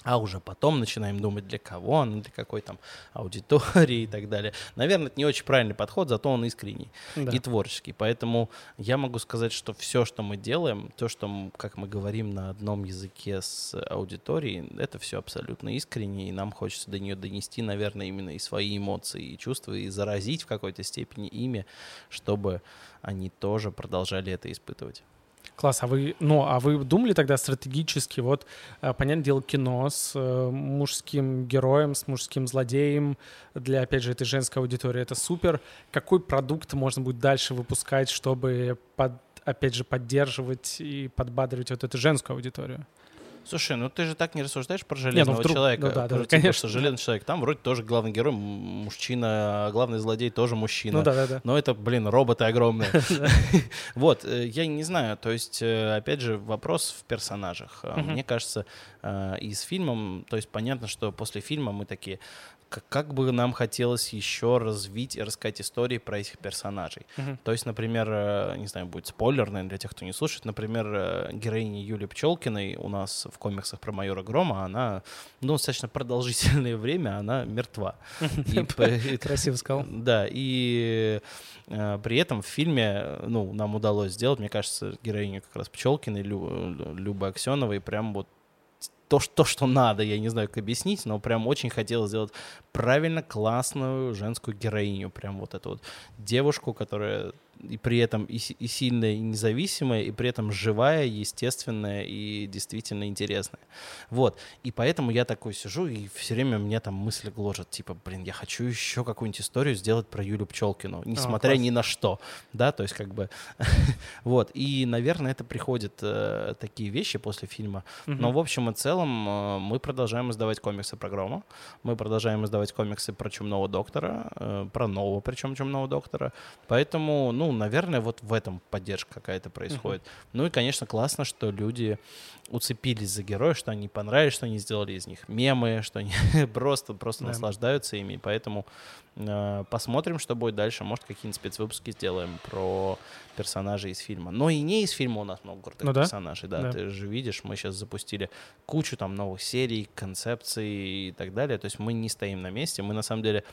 а уже потом начинаем думать, для кого оно, для какой там аудитории и так далее. Наверное, это не очень правильный подход, зато он искренний Да. и творческий. Поэтому я могу сказать, что все, что мы делаем, то, что, как мы говорим на одном языке с аудиторией, это все абсолютно искренне, и нам хочется до нее донести, наверное, именно и свои эмоции и чувства, и заразить в какой-то степени ими, чтобы они тоже продолжали это испытывать. Класс, а вы, ну, а вы думали тогда стратегически, вот, э, понятное дело, кино с э, мужским героем, с мужским злодеем для, опять же, этой женской аудитории, это супер. Какой продукт можно будет дальше выпускать, чтобы, под, опять же, поддерживать и подбадривать вот эту женскую аудиторию? Слушай, ну ты же так не рассуждаешь про железного вдруг- человека. ну да, да, типа, конечно, что да. железный человек. Там вроде тоже главный герой мужчина, а главный злодей тоже мужчина. Ну да-да-да. Но это, блин, роботы огромные. [LAUGHS] [LAUGHS] Вот, э, я не знаю, то есть, э, опять же, вопрос в персонажах. Мгм. Мне кажется, э, и с фильмом, то есть понятно, что после фильма мы такие, как, как бы нам хотелось еще развить и рассказать истории про этих персонажей. Мгм. То есть, например, э, не знаю, будет спойлер, наверное, для тех, кто не слушает, например, э, героиня Юлии Пчелкиной у нас в комиксах про майора Грома, она, ну, достаточно продолжительное [LAUGHS] время, она мертва. [LAUGHS] Красиво сказал. да, и э, при этом в фильме, ну, нам удалось сделать, мне кажется, героиню как раз Пчелкиной, Лю, Любы Аксеновой, прям вот то, что, то, что надо, я не знаю, как объяснить, но прям очень хотел сделать правильно классную женскую героиню, прям вот эту вот девушку, которая и при этом и, и сильная, и независимая, и при этом живая, естественная и действительно интересная. Вот. И поэтому я такой сижу, и все время мне там мысли гложат, типа, блин, я хочу еще какую-нибудь историю сделать про Юлю Пчелкину, несмотря класс. ни на что, да, то есть как бы, [LAUGHS] вот. И, наверное, это приходят э, такие вещи после фильма. Но в общем и целом э, мы продолжаем издавать комиксы про Грома, мы продолжаем издавать комиксы про Чумного Доктора, э, про нового причем Чумного Доктора, поэтому, ну, наверное, вот в этом поддержка какая-то происходит. Ну и, конечно, классно, что люди уцепились за героя, что они понравились, что они сделали из них мемы, что они [LAUGHS] просто, просто Да. наслаждаются ими, поэтому посмотрим, что будет дальше, может, какие-нибудь спецвыпуски сделаем про персонажей из фильма. Но и не из фильма у нас много крутых Ну да. персонажей, да, Да. ты же видишь, мы сейчас запустили кучу там новых серий, концепций и так далее, то есть мы не стоим на месте, мы на самом деле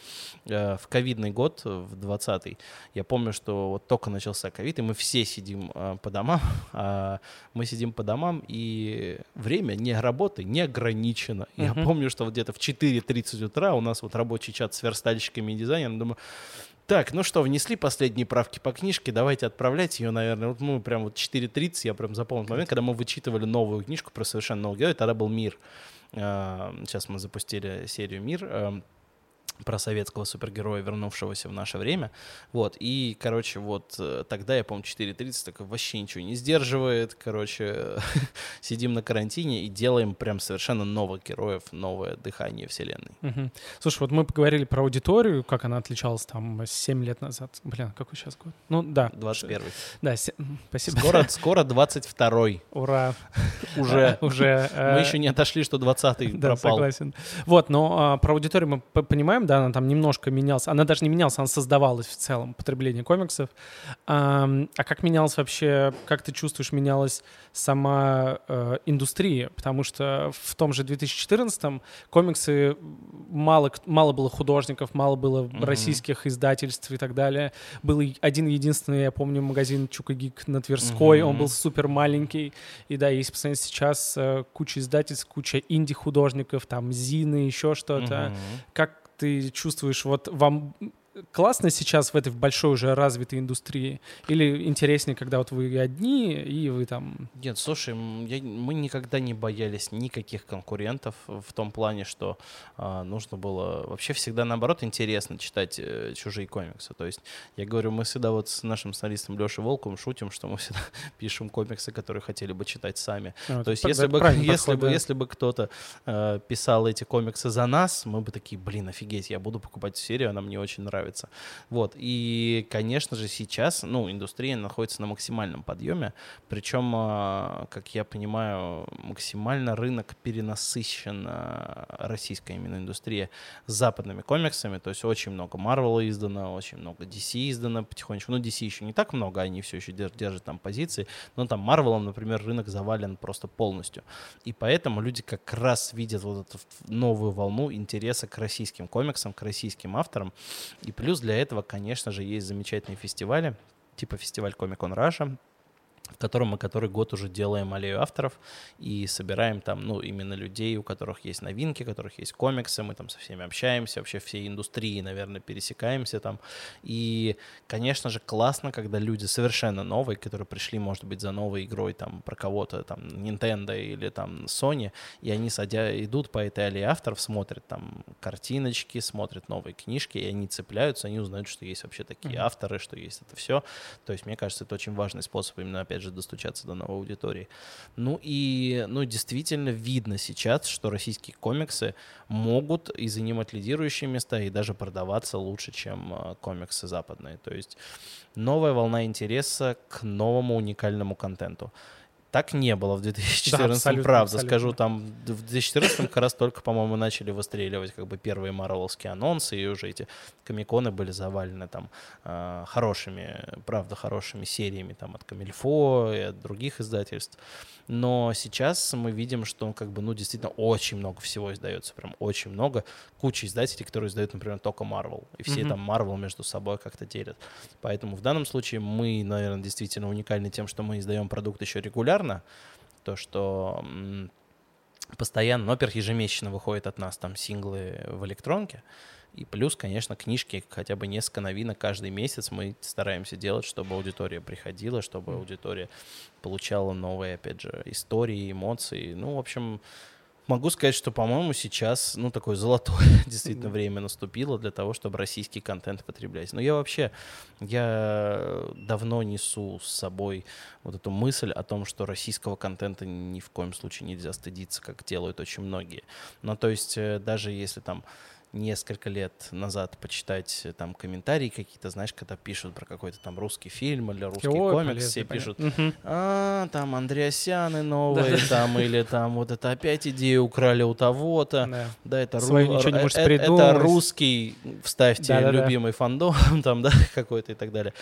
э, в ковидный год, в 20-й, я помню, что вот только начался ковид, и мы все сидим э, по домам, [LAUGHS] а мы сидим по домам, и время не работы не ограничено. Я помню, что вот где-то в 4.30 утра у нас вот рабочий чат с верстальщиками дизайнером, думаю, так, ну что, внесли последние правки по книжке, давайте отправлять ее, наверное. Вот мы прям вот 4.30, я прям запомнил момент, когда мы вычитывали новую книжку про совершенно новый герой, тогда был «Мир». А, Сейчас мы запустили серию «Мир», эм, про советского супергероя, вернувшегося в наше время. Вот, и, короче, вот э, тогда, я помню, 4.30, такой вообще ничего не сдерживает, короче, [LAUGHS] сидим на карантине и делаем прям совершенно новых героев, новое дыхание вселенной. Мгм. Слушай, вот мы поговорили про аудиторию, как она отличалась там 7 лет назад. Блин, какой сейчас год? Ну да. 21 Да, се- спасибо. Скоро, [LAUGHS] скоро 22 Ура. уже. [LAUGHS] Уже. Мы э, еще не отошли, что 20-й Да, пропал. согласен. Вот, но а, про аудиторию мы п- да, она там немножко менялась. Она даже не менялась, она создавалась в целом, потребление комиксов. Ам, а как менялась вообще, как ты чувствуешь, менялась сама э, индустрия? Потому что в том же 2014-м комиксы мало, мало было художников, мало было Мгм. российских издательств и так далее. Был один единственный, я помню, магазин Чука Гик на Тверской, он Мгм. был супер маленький. И да, если посмотреть сейчас, э, куча издательств, куча инди-художников, там, Зины, еще что-то. Мгм. Как ты чувствуешь, вот вам классно сейчас в этой большой уже развитой индустрии? Или интереснее, когда вот вы одни, и вы там... Нет, слушай, я- мы никогда не боялись никаких конкурентов в том плане, что а, нужно было... Вообще всегда, наоборот, интересно читать э, чужие комиксы. То есть, я говорю, мы всегда вот с нашим сценаристом Лешей Волковым шутим, что мы [LAUGHS] всегда пишем комиксы, которые хотели бы читать сами. ну, То есть, если бы, если, подход, бы, да. если бы кто-то э, писал эти комиксы за нас, мы бы такие, блин, офигеть, я буду покупать серию, она мне очень нравится. Нравится. Вот. И, конечно же, сейчас, ну, индустрия находится на максимальном подъеме, причем, а, как я понимаю, максимально рынок перенасыщен а, российская именно индустрия западными комиксами, то есть очень много Marvel издано, очень много DC издано потихонечку. Ну, DC еще не так много, они все еще держат, держат там позиции, но там Marvel, например, рынок завален просто полностью. И поэтому люди как раз видят вот эту новую волну интереса к российским комиксам, к российским авторам. И плюс для этого, конечно же, есть замечательные фестивали, типа фестиваль Comic-Con Russia, в котором мы который год уже делаем аллею авторов и собираем там, ну, именно людей, у которых есть новинки, у которых есть комиксы, мы там со всеми общаемся, вообще всей индустрии, наверное, пересекаемся там. И, конечно же, классно, когда люди совершенно новые, которые пришли, может быть, за новой игрой там про кого-то, там, Nintendo или там Sony, и они садя, идут по этой аллее авторов, смотрят там картиночки, смотрят новые книжки, и они цепляются, они узнают, что есть вообще такие mm-hmm. авторы, что есть это все. То есть, мне кажется, это очень важный способ именно, опять опять же, достучаться до новой аудитории. Ну и, ну, действительно видно сейчас, что российские комиксы могут и занимать лидирующие места, и даже продаваться лучше, чем э, комиксы западные. То есть новая волна интереса к новому уникальному контенту. Так не было в 2014, да, правда. Абсолютно. Скажу, там в 2014 как раз только, по-моему, начали выстреливать как бы первые марвеловские анонсы, и уже эти комиконы были завалены там э, хорошими, правда, хорошими сериями там от Камильфо и от других издательств. Но сейчас мы видим, что как бы, ну, действительно очень много всего издается, прям очень много. Куча издателей, которые издают, например, только Marvel. И все mm-hmm. там Marvel между собой как-то делят. Поэтому в данном случае мы, наверное, действительно уникальны тем, что мы издаем продукт еще регулярно. То, что постоянно, ну, во-первых, ежемесячно выходят от нас там синглы в электронке. И плюс, конечно, книжки, хотя бы несколько новинок каждый месяц мы стараемся делать, чтобы аудитория приходила, чтобы аудитория получала новые, опять же, истории, эмоции. Ну, в общем, Могу сказать, что, по-моему, сейчас, ну, такое золотое [LAUGHS] действительно время наступило для того, чтобы российский контент потреблять. Но я вообще, я давно несу с собой вот эту мысль о том, что российского контента ни в коем случае нельзя стыдиться, как делают очень многие. Ну, то есть, э, даже если там несколько лет назад почитать э, там комментарии какие-то, знаешь, когда пишут про какой-то там русский фильм или русский Ой, комикс, полезно, все пишут, а, там Андреасяны новые, да, там, или там вот это опять идею украли у того-то, да, да это, ру... э, э, это русский, вставьте да, да, любимый да. фандом, [LAUGHS] там, да, какой-то и так далее.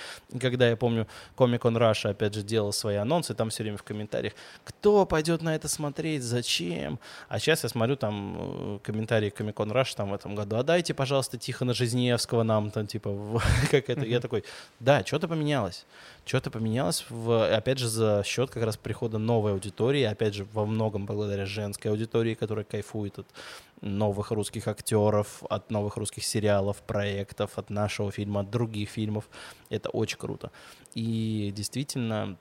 Когда я помню, Comic Con Russia, опять же, делал свои анонсы, там все время в комментариях, кто пойдет на это смотреть, зачем? А сейчас я смотрю там комментарии Con Rush там в этом году, а дайте, пожалуйста, Тихона Жизневского нам, там, типа, [LAUGHS] как это. Я такой, да, что-то поменялось. Что-то поменялось, в, опять же, за счет как раз прихода новой аудитории, опять же, во многом благодаря женской аудитории, которая кайфует от новых русских актеров, от новых русских сериалов, проектов, от нашего фильма, от других фильмов. Это очень круто. И действительно,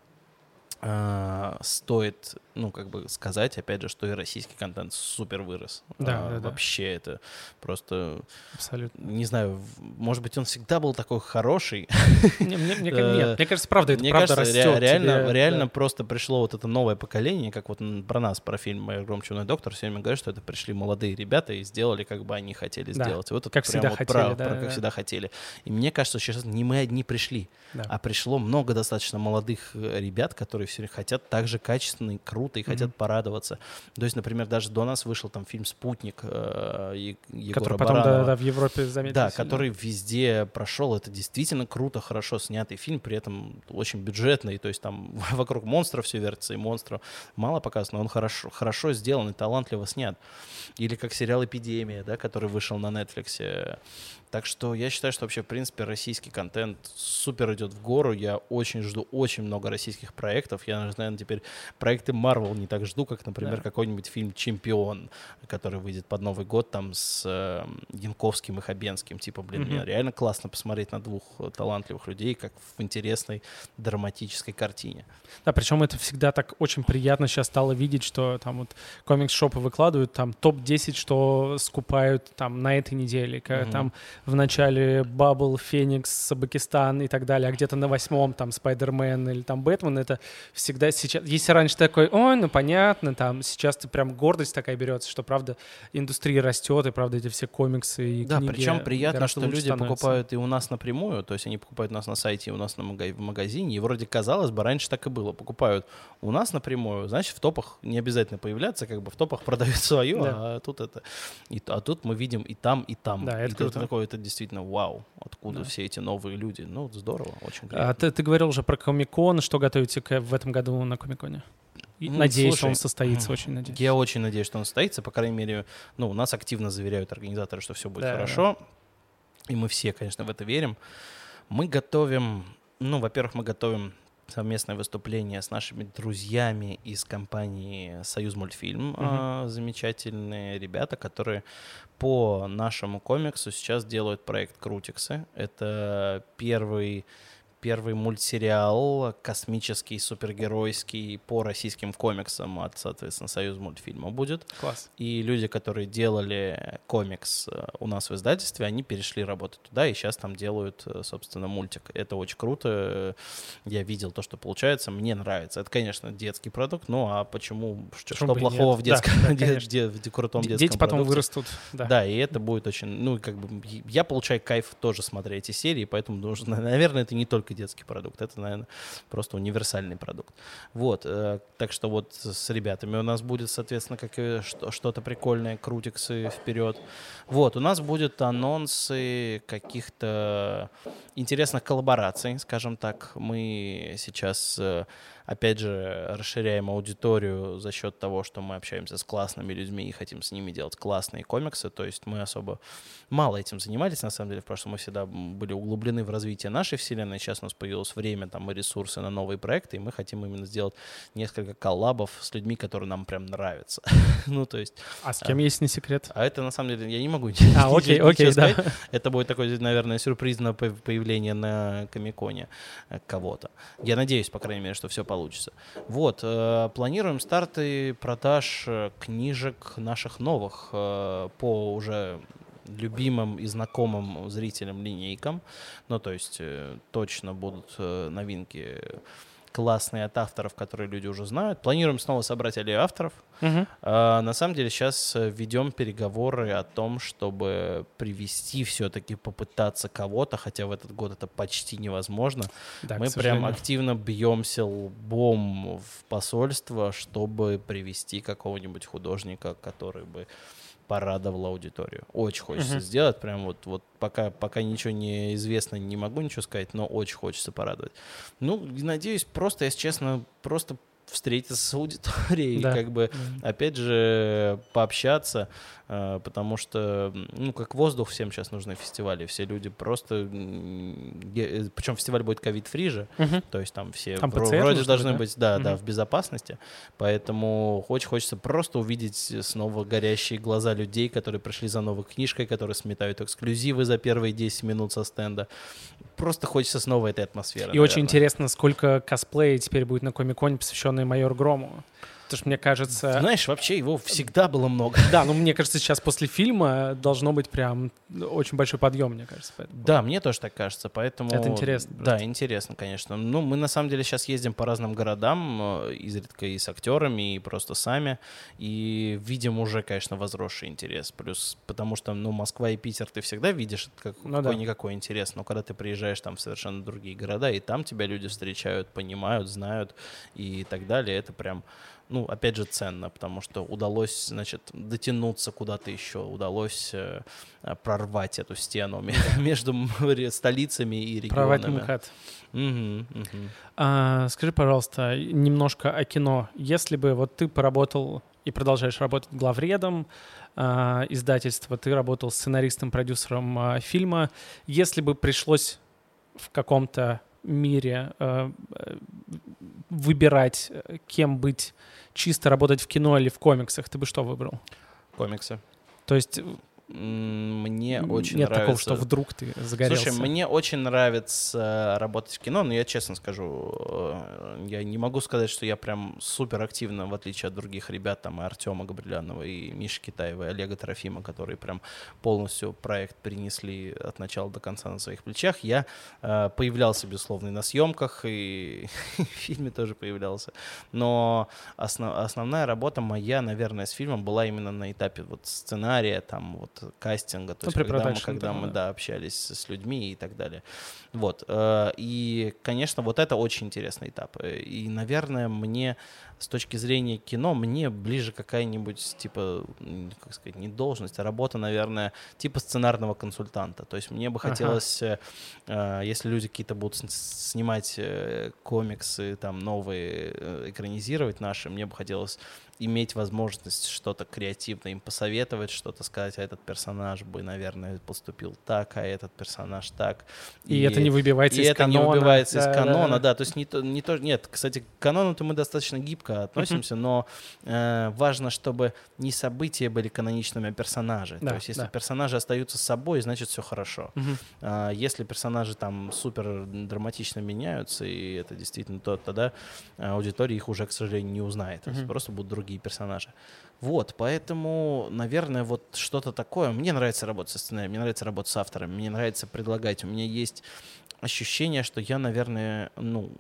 Uh, стоит, ну, как бы сказать, опять же, что и российский контент супер вырос. Да, uh, да, вообще да. это просто... Абсолютно. Не знаю, может быть, он всегда был такой хороший. Не, мне, мне, нет, мне кажется, правда, это мне правда кажется, растет. Реально, тебе, реально да. просто пришло вот это новое поколение, как вот про нас, про фильм «Моя громче доктор», все время говорят, что это пришли молодые ребята и сделали, как бы они хотели да. сделать. И вот как всегда вот хотели, про, да, про, да. как всегда хотели. И мне кажется, сейчас не мы одни пришли, да. а пришло много достаточно молодых э, ребят, которые все хотят так же качественно и круто, и mm-hmm. хотят порадоваться. То есть, например, даже до нас вышел там фильм «Спутник» э, Егора Который потом да, да, в Европе заметили. Да, который везде прошел. Это действительно круто, хорошо снятый фильм, при этом очень бюджетный. То есть там [LAUGHS] вокруг монстров все вертится, и монстров мало показано, но он хорошо, хорошо сделан и талантливо снят. Или как сериал «Эпидемия», да, который вышел на Netflix. Так что я считаю, что вообще, в принципе, российский контент супер идет в гору. Я очень жду очень много российских проектов. Я, наверное, теперь проекты Marvel не так жду, как, например, да. какой-нибудь фильм «Чемпион», который выйдет под Новый год там с э, Янковским и Хабенским. Типа, блин, mm-hmm. мне реально классно посмотреть на двух талантливых людей, как в интересной драматической картине. Да, причем это всегда так очень приятно сейчас стало видеть, что там вот комикс-шопы выкладывают там топ-10, что скупают там на этой неделе, mm-hmm. там в начале Бабл, Феникс, Сабакистан и так далее, а где-то на восьмом там Спайдермен или там Бэтмен, это всегда сейчас... Если раньше такой, ой, ну понятно, там сейчас ты прям гордость такая берется, что, правда, индустрия растет, и, правда, эти все комиксы и Да, книги причем приятно, что люди становятся. покупают и у нас напрямую, то есть они покупают у нас на сайте и у нас на в магазине, и вроде казалось бы, раньше так и было, покупают у нас напрямую, значит, в топах не обязательно появляться, как бы в топах [LAUGHS] продают свое, Да. а тут это, и, а тут мы видим и там, и там. Да, это и круто. такое, это действительно вау, откуда Да. все эти новые люди, ну, здорово, очень А приятно. ты, ты говорил уже про Комикон, что готовите к- в этом году на Комиконе? Ну, Надеюсь, слушай, он состоится, [LAUGHS] очень надеюсь. Я очень надеюсь, что он состоится. По крайней мере, ну, у нас активно заверяют организаторы, что все будет Да, хорошо. И мы все, конечно, в это верим. Мы готовим, ну, во-первых, мы готовим совместное выступление с нашими друзьями из компании Союз мультфильм. А, замечательные ребята, которые по нашему комиксу сейчас делают проект Крутиксы. Это первый первый мультсериал космический, супергеройский по российским комиксам от, соответственно, Союз мультфильма будет. Класс. И люди, которые делали комикс э, у нас в издательстве, они перешли работать туда и сейчас там делают, э, собственно, мультик. Это очень круто. Я видел то, что получается. Мне нравится. Это, конечно, детский продукт. Ну а почему? Что, что плохого нет? в детском, да, де- [LAUGHS] де- в крутом детском Дети потом продукте? вырастут. Да. Да. и это будет очень, ну, как бы, я получаю кайф тоже смотря эти серии, поэтому нужно, [LAUGHS] наверное, это не только детский продукт, это, наверное, просто универсальный продукт. Вот, э, так что вот с ребятами у нас будет, соответственно, как что-то прикольное, крутиксы вперед. Вот, у нас будут анонсы каких-то интересных коллабораций, скажем так. Мы сейчас, э, опять же, расширяем аудиторию за счет того, что мы общаемся с классными людьми и хотим с ними делать классные комиксы. То есть мы особо мало этим занимались, на самом деле. В прошлом мы всегда были углублены в развитие нашей вселенной. Сейчас у нас появилось время там, и ресурсы на новые проекты, и мы хотим именно сделать несколько коллабов с людьми, которые нам прям нравятся. [LAUGHS] ну, то есть... А с кем есть не секрет? А это, на самом деле, я не могу [LAUGHS] А, окей, окей, да. Это будет такой, наверное, сюрприз на появление на Комиконе кого-то. Я надеюсь, по крайней мере, что все получится. Вот, э, планируем старты продаж э, книжек наших новых э, по уже любимым и знакомым зрителям линейкам. Ну, то есть э, точно будут э, новинки классные от авторов, которые люди уже знают. Планируем снова собрать аллею авторов. Мгм. А, На самом деле сейчас э, ведем переговоры о том, чтобы привести все-таки, попытаться кого-то, хотя в этот год это почти невозможно. Да, Мы прям активно бьемся лбом в посольство, чтобы привести какого-нибудь художника, который бы порадовал аудиторию. Очень хочется Мгм. сделать, прям вот, вот пока, пока ничего не известно, не могу ничего сказать, но очень хочется порадовать. Ну, надеюсь, просто, если честно, просто встретиться с аудиторией, Да. как бы Мгм. опять же, пообщаться, потому что, ну, как воздух всем сейчас нужны фестивали, все люди просто, причем фестиваль будет ковид-фри же, Мгм. то есть там все Там вроде нужно должны быть, быть, да, да, Мгм. в безопасности, поэтому очень хочется просто увидеть снова горящие глаза людей, которые пришли за новой книжкой, которые сметают эксклюзивы за первые 10 минут со стенда. Просто хочется снова этой атмосферы. И очень наверное. интересно, сколько косплея теперь будет на Комиконе, посвященный Майор Грому. Потому что мне кажется... Знаешь, вообще его всегда было много. Да, ну мне кажется, сейчас после фильма должно быть прям очень большой подъем, мне кажется. поэтому. Да, мне тоже так кажется, поэтому... Это интересно Да, просто. интересно, конечно. Ну, мы на самом деле сейчас ездим по разным городам, э, изредка и с актерами, и просто сами, и видим уже, конечно, возросший интерес. Плюс, потому что, ну, Москва и Питер ты всегда видишь, как, Ну да. какой-никакой интерес, но когда ты приезжаешь там в совершенно другие города, и там тебя люди встречают, понимают, знают и так далее, это прям ну, опять же, ценно, потому что удалось, значит, дотянуться куда-то еще, удалось э, э, прорвать эту стену ме- [LAUGHS] между столицами и Прорвать регионами. МКАД. Мгм, мгм. А, скажи, пожалуйста, немножко о кино. Если бы вот ты поработал и продолжаешь работать главредом а, издательства, ты работал сценаристом, продюсером а, фильма, если бы пришлось в каком-то мире э, выбирать, э, кем быть, чисто работать в кино или в комиксах, ты бы что выбрал? Комиксы. То есть мне очень Нет нравится... такого, что вдруг ты загорелся. Слушай, мне очень нравится работать в кино, но я честно скажу, э, я не могу сказать, что я прям супер активно, в отличие от других ребят, там, и Артема Габрилянова, и Миши Китаева, и Олега Трофима, которые прям полностью проект принесли от начала до конца на своих плечах. Я э, появлялся, безусловно, и на съемках, [LAUGHS] и в фильме тоже появлялся. Но основ- основная работа моя, наверное, с фильмом была именно на этапе вот сценария, там, вот кастинга, то Ну, есть когда мы, когда мы, да, общались с людьми и так далее. Вот. э, И, конечно, вот это очень интересный этап. Э, И, наверное, мне с точки зрения кино, мне ближе какая-нибудь, типа, как сказать, не должность, а работа, наверное, типа сценарного консультанта. То есть мне бы Ага. хотелось, э, э, если люди какие-то будут снимать комиксы, там, новые, экранизировать наши, мне бы хотелось иметь возможность что-то креативно им посоветовать, что-то сказать, а этот персонаж бы, наверное, поступил так, а этот персонаж так. И, это не выбивается и из это канона. не выбивается из Да, да, канона, да. да, то есть не то, не то, нет, кстати, к канону-то мы достаточно гибко относимся, но э, важно, чтобы не события были каноничными, а персонажи. Да, то есть если да. персонажи остаются собой, значит все хорошо. Мгм. А если персонажи там супер драматично меняются, и это действительно то, тогда аудитория их уже, к сожалению, не узнает. Мгм. просто будут другие персонажи. Вот, поэтому, наверное, вот что-то такое. Мне нравится работать со сценарием, мне нравится работать с авторами, мне нравится предлагать. У меня есть ощущение, что я, наверное, ну,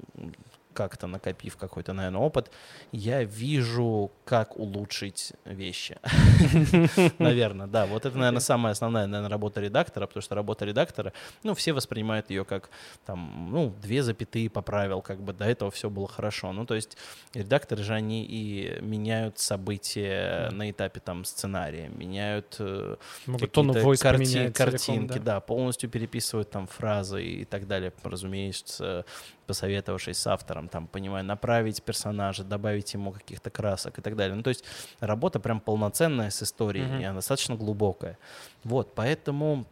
как-то накопив какой-то, наверное, опыт, я вижу, как улучшить вещи. [LAUGHS] Наверное, да. Вот это, наверное, самая основная, наверное, работа редактора, потому что работа редактора, ну, все воспринимают ее как, там, ну, две запятые поправил, как бы до этого все было хорошо. Ну, то есть редакторы же, они и меняют события на этапе, там, сценария, меняют э, какие-то картинки, да. полностью переписывают там фразы и так далее, разумеется, посоветовавшись с автором, там, понимаю, направить персонажа, добавить ему каких-то красок и так далее. Ну, то есть работа прям полноценная с историей, Мгм. и она достаточно глубокая. Вот, поэтому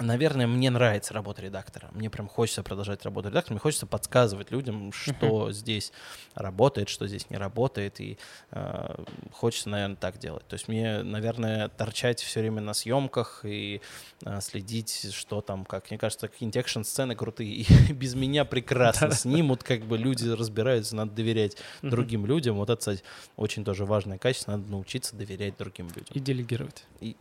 Наверное, мне нравится работа редактора. Мне прям хочется продолжать работать редактором. Мне хочется подсказывать людям, что здесь работает, что здесь не работает. И э, хочется, наверное, так делать. То есть мне, наверное, торчать все время на съемках и э, следить, что там, как. Мне кажется, какие-нибудь экшн-сцены крутые. И [LAUGHS] без меня прекрасно снимут. Как бы люди разбираются, надо доверять Мгм. другим людям. Вот это, кстати, очень тоже важное качество. Надо научиться доверять другим людям. И делегировать. [LAUGHS]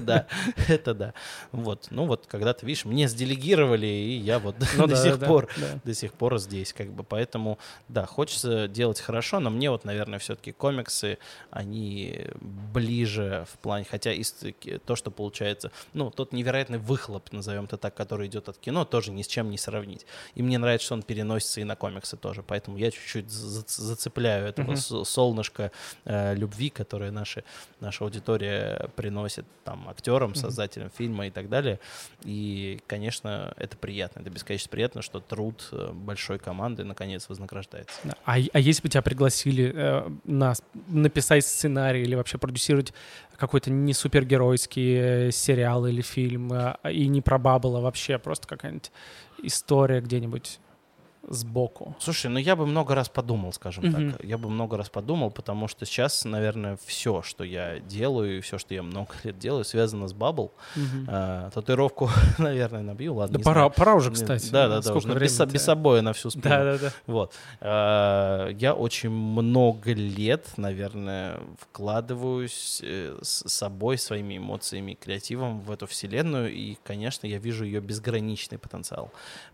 Да, [LAUGHS] это да. Вот, ну вот, когда-то, видишь, мне сделегировали, и я вот [LAUGHS] Ну до да, сих да, пор, да. до сих пор здесь, как бы, поэтому, да, хочется делать хорошо, но мне вот, наверное, все-таки комиксы, они ближе в плане, хотя и то, что получается, ну, тот невероятный выхлоп, назовем это так, который идет от кино, тоже ни с чем не сравнить. И мне нравится, что он переносится и на комиксы тоже, поэтому я чуть-чуть за- зацепляю этого со- солнышко э, любви, которое наши, наша аудитория приносит там актерам, создателям фильма и так далее. И, конечно, это приятно, это бесконечно приятно, что труд э, большой команды наконец вознаграждается. Да. А, а если бы тебя пригласили э, на, с- написать сценарий или вообще продюсировать какой-то не супергеройский э, сериал или фильм, э, и не про Баббл, а вообще просто какая-нибудь история где-нибудь сбоку? Слушай, ну я бы много раз подумал, скажем Мгм. так. Я бы много раз подумал, потому что сейчас, наверное, все, что я делаю, и все, что я много лет делаю, связано с Баббл. Мгм. А, татуировку, [LAUGHS] наверное, набью, ладно. Да пора, знаю. пора уже, кстати. Да, да, да. Сколько уже без, без обоя на всю спину. Да, да, да. Вот. А, Я очень много лет, наверное, вкладываюсь э, с собой, своими эмоциями, креативом в эту вселенную, и, конечно, я вижу ее безграничный потенциал.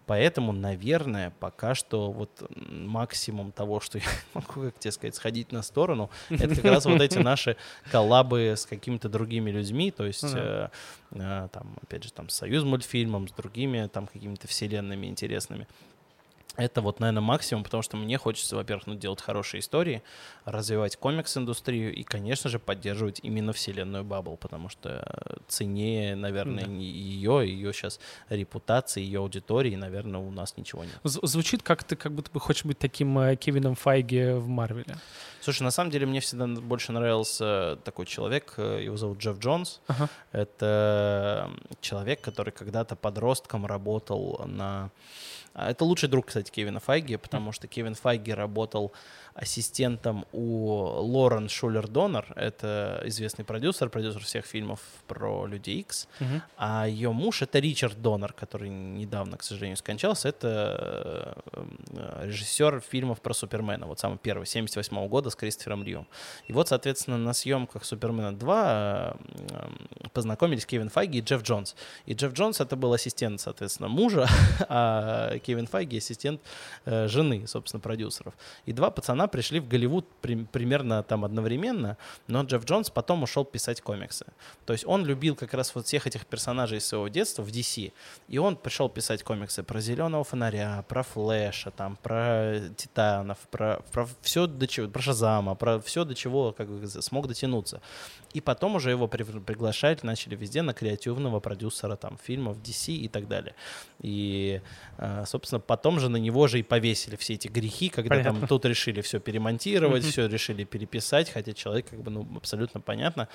Поэтому, наверное, пока что вот максимум того, что [LAUGHS] я могу, как тебе сказать, сходить на сторону, это как раз вот эти [LAUGHS] наши коллабы с какими-то другими людьми, то есть Ну э, э, там, опять же, там, с Союз мультфильмом, с другими там какими-то вселенными интересными. Это вот, наверное, максимум, потому что мне хочется, во-первых, ну, делать хорошие истории, развивать комикс-индустрию и, конечно же, поддерживать именно вселенную Баббл, потому что э, ценнее, наверное, Да. ее, ее сейчас репутации, ее аудитории, наверное, у нас ничего нет. Звучит как ты как будто бы хочешь быть таким э, Кевином Файги в Марвеле. Слушай, на самом деле мне всегда больше нравился такой человек, э, его зовут Джефф Джонс. Ага. Это человек, который когда-то подростком работал на... А, Это лучший друг, кстати, Кевина Файги, потому что Кевин Файги работал ассистентом у Лорен Шулер Донор. Это известный продюсер, продюсер всех фильмов про Люди Икс. Мгм. А ее муж это Ричард Донор, который недавно, к сожалению, скончался. Это э, режиссер фильмов про Супермена. Вот самый первый, 78 года с Кристофером Ривом. И вот, соответственно, на съемках Супермена 2 э, э, познакомились Кевин Файги и Джефф Джонс. И Джефф Джонс это был ассистент, соответственно, мужа, [LAUGHS] а Кевин Файги ассистент э, жены, собственно, продюсеров. И два пацана пришли в Голливуд при- примерно там одновременно, но Джефф Джонс потом ушел писать комиксы. То есть он любил как раз вот всех этих персонажей из своего детства в DC. И он пришел писать комиксы про Зеленого фонаря, про Флэша, там, про Титанов, про, про все до чего, про Шазама, про все до чего как бы, смог дотянуться. И потом уже его при- приглашать начали везде на креативного продюсера там фильмов DC и так далее. И, э, собственно, потом же на него же и повесили все эти грехи, когда Понятно. там тут решили все перемонтировать, Мгм. все решили переписать, хотя человек как бы ну абсолютно понятно,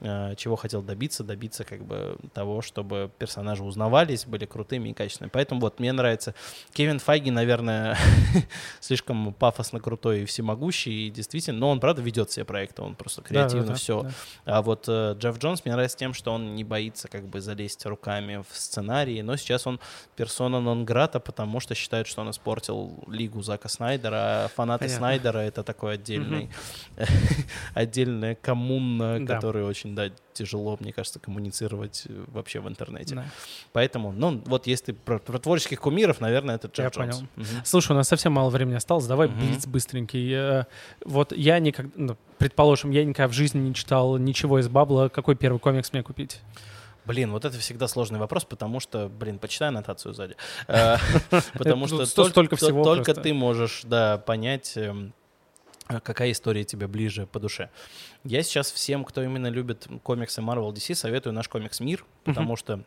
э, чего хотел добиться, добиться как бы того, чтобы персонажи узнавались, были крутыми и качественными. Поэтому вот мне нравится Кевин Файги, наверное, [LAUGHS] слишком пафосно крутой и всемогущий, и действительно, но он правда ведет все проекты, он просто креативно Да-да-да, все да. а вот э, Джефф Джонс мне нравится тем, что он не боится как бы залезть руками в сценарии, но сейчас он персона нон грата, потому что считает, что он испортил лигу Зака Снайдера, а фанаты Понятно. Снайдера это такой отдельный, [LAUGHS] отдельная коммуна, Да. которой очень, да, тяжело, мне кажется, коммуницировать э, вообще в интернете. Да. Поэтому, ну, вот если про, про творческих кумиров, наверное, это Джефф Я Джонс. понял. Слушай, у нас совсем мало времени осталось. Давай Мгм. блиц быстренький. Э, Вот я никогда, ну, предположим, я никогда в жизни не читал ничего из Бабла. Какой первый комикс мне купить? Блин, вот это всегда сложный вопрос, потому что, блин, почитай аннотацию сзади. [LAUGHS] Э, [LAUGHS] Потому что ну, сто- толь- столько то- всего только ты можешь, да, понять, эм, какая история тебе ближе по душе. Я сейчас всем, кто именно любит комиксы Marvel DC, советую наш комикс «Мир», потому что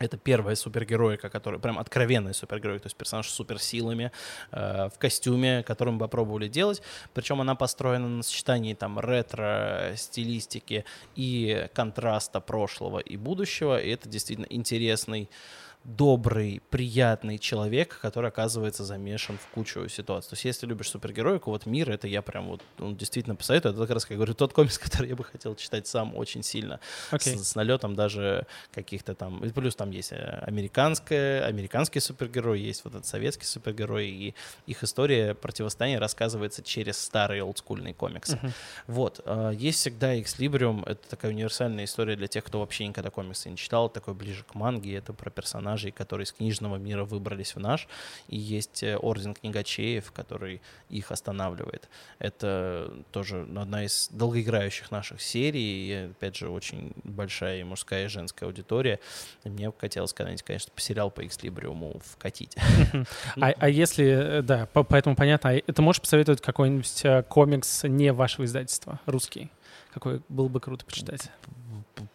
это первая супергероика, которая прям откровенная супергероика, то есть персонаж с суперсилами, э, в костюме, который мы попробовали делать. Причем она построена на сочетании там ретро стилистики и контраста прошлого и будущего. И это действительно интересный добрый, приятный человек, который оказывается замешан в кучу ситуаций. То есть, если любишь супергероику, вот мир, это я прям вот ну, действительно посоветую. Это как раз, как я говорю, тот комикс, [LAUGHS] который я бы хотел читать сам очень сильно Окей. с, с налетом даже каких-то там... и Плюс там есть э, американская, американский супергерой, есть вот этот советский супергерой, и их история противостояния рассказывается через старые олдскульные комиксы. Мгм. Вот. э, Есть всегда X-Librium, это такая универсальная история для тех, кто вообще никогда комиксы не читал, такой ближе к манге, это про персонажей, которые из книжного мира выбрались в наш, и есть э, Орден Книгачеев, который их останавливает. Это тоже одна из долгоиграющих наших серий, и, опять же, очень большая и мужская, и женская аудитория. И мне хотелось когда-нибудь, конечно, по сериал по X-Librium вкатить. А, а если, э, да, по- поэтому понятно, а ты можешь посоветовать какой-нибудь э, комикс не вашего издательства, русский? Какой был бы круто почитать?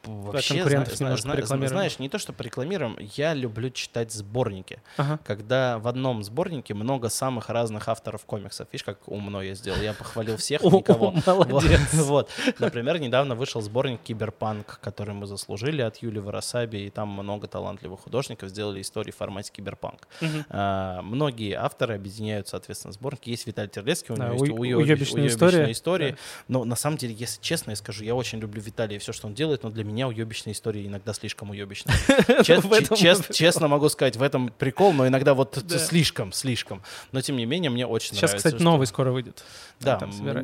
Вообще, конкурентов зна- зна- знаешь, не то, что порекламируем, я люблю читать сборники. Ага. Когда в одном сборнике много самых разных авторов комиксов. Видишь, как умно я сделал? Я похвалил всех, никого. молодец. Вот. Например, недавно вышел сборник «Киберпанк», который мы заслужили от Юли Варасаби, и там много талантливых художников сделали истории в формате киберпанк. А, Многие авторы объединяют, соответственно, сборники. Есть Виталий Терлецкий, у Да, него есть уебищные история. истории. Но на самом деле, если честно, я скажу, я очень люблю Виталия и все, что он делает, но для меня уебищные истории иногда слишком уебищные. [LAUGHS] Честно могу сказать, в этом прикол, но иногда вот слишком, слишком. Но тем не менее, мне очень Сейчас, нравится. кстати, что- новый скоро выйдет. да,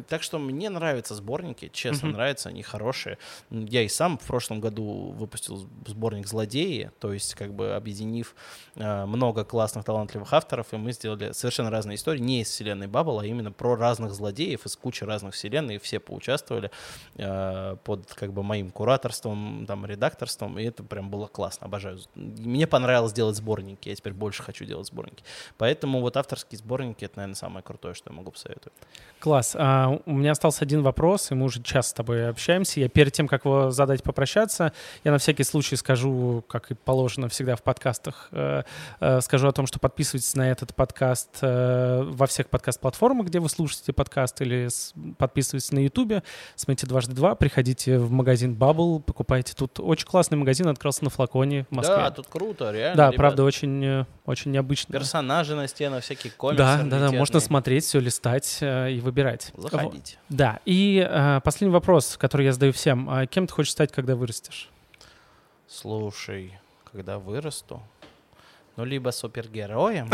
так что мне нравятся сборники, честно нравятся, они хорошие. Я и сам в прошлом году выпустил сборник «Злодеи», то есть как бы объединив э, много классных, талантливых авторов, и мы сделали совершенно разные истории, не из вселенной Баббл, а именно про разных злодеев из кучи разных вселенной, и все поучаствовали э, под как бы моим кураторством, авторством, там, редакторством, и это прям было классно, обожаю. Мне понравилось делать сборники, я теперь больше хочу делать сборники. Поэтому вот авторские сборники — это, наверное, самое крутое, что я могу посоветовать. Класс. А, у меня остался один вопрос, и мы уже час с тобой общаемся. Я перед тем, как его задать, попрощаться, я на всякий случай скажу, как и положено всегда в подкастах, э, э, скажу о том, что подписывайтесь на этот подкаст э, во всех подкаст-платформах, где вы слушаете подкаст, или с- подписывайтесь на Ютубе, смотрите «Дважды два», приходите в магазин Bubble, покупайте. Тут очень классный магазин, открылся на флаконе в Москве. Да, тут круто, реально. Да, ребят. правда, очень, э, очень необычно. Персонажи на стенах, всякие комиксы. Да, да, да, можно смотреть, все листать э, и выбирать. Заходите. Да, и э, последний вопрос, который я задаю всем. А кем ты хочешь стать, когда вырастешь? Слушай, когда вырасту, ну, либо супергероем,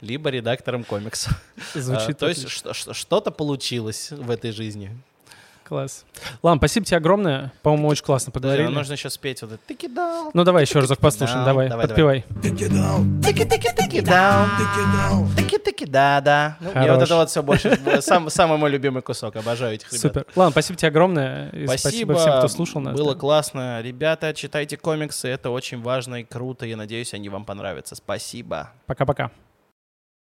либо редактором комикса. Звучит То есть что-то получилось в этой жизни. Класс. Ладно, спасибо тебе огромное. По-моему, очень классно Да, поговорили. нужно еще спеть вот это «Таки дал». Ну давай еще разок послушаем, Да, давай, давай, подпевай. Take it down, Таки-таки-таки дал. take it down. Таки-таки, да-да. Ну, Мне вот Хорош. это вот все больше, [LAUGHS] сам- самый мой любимый кусок. Обожаю этих ребят. Супер. Ладно, спасибо тебе огромное. И Спасибо, всем, кто слушал нас. Было да. классно. Ребята, читайте комиксы, это очень важно и круто. Я надеюсь, они вам понравятся. Спасибо. Пока-пока.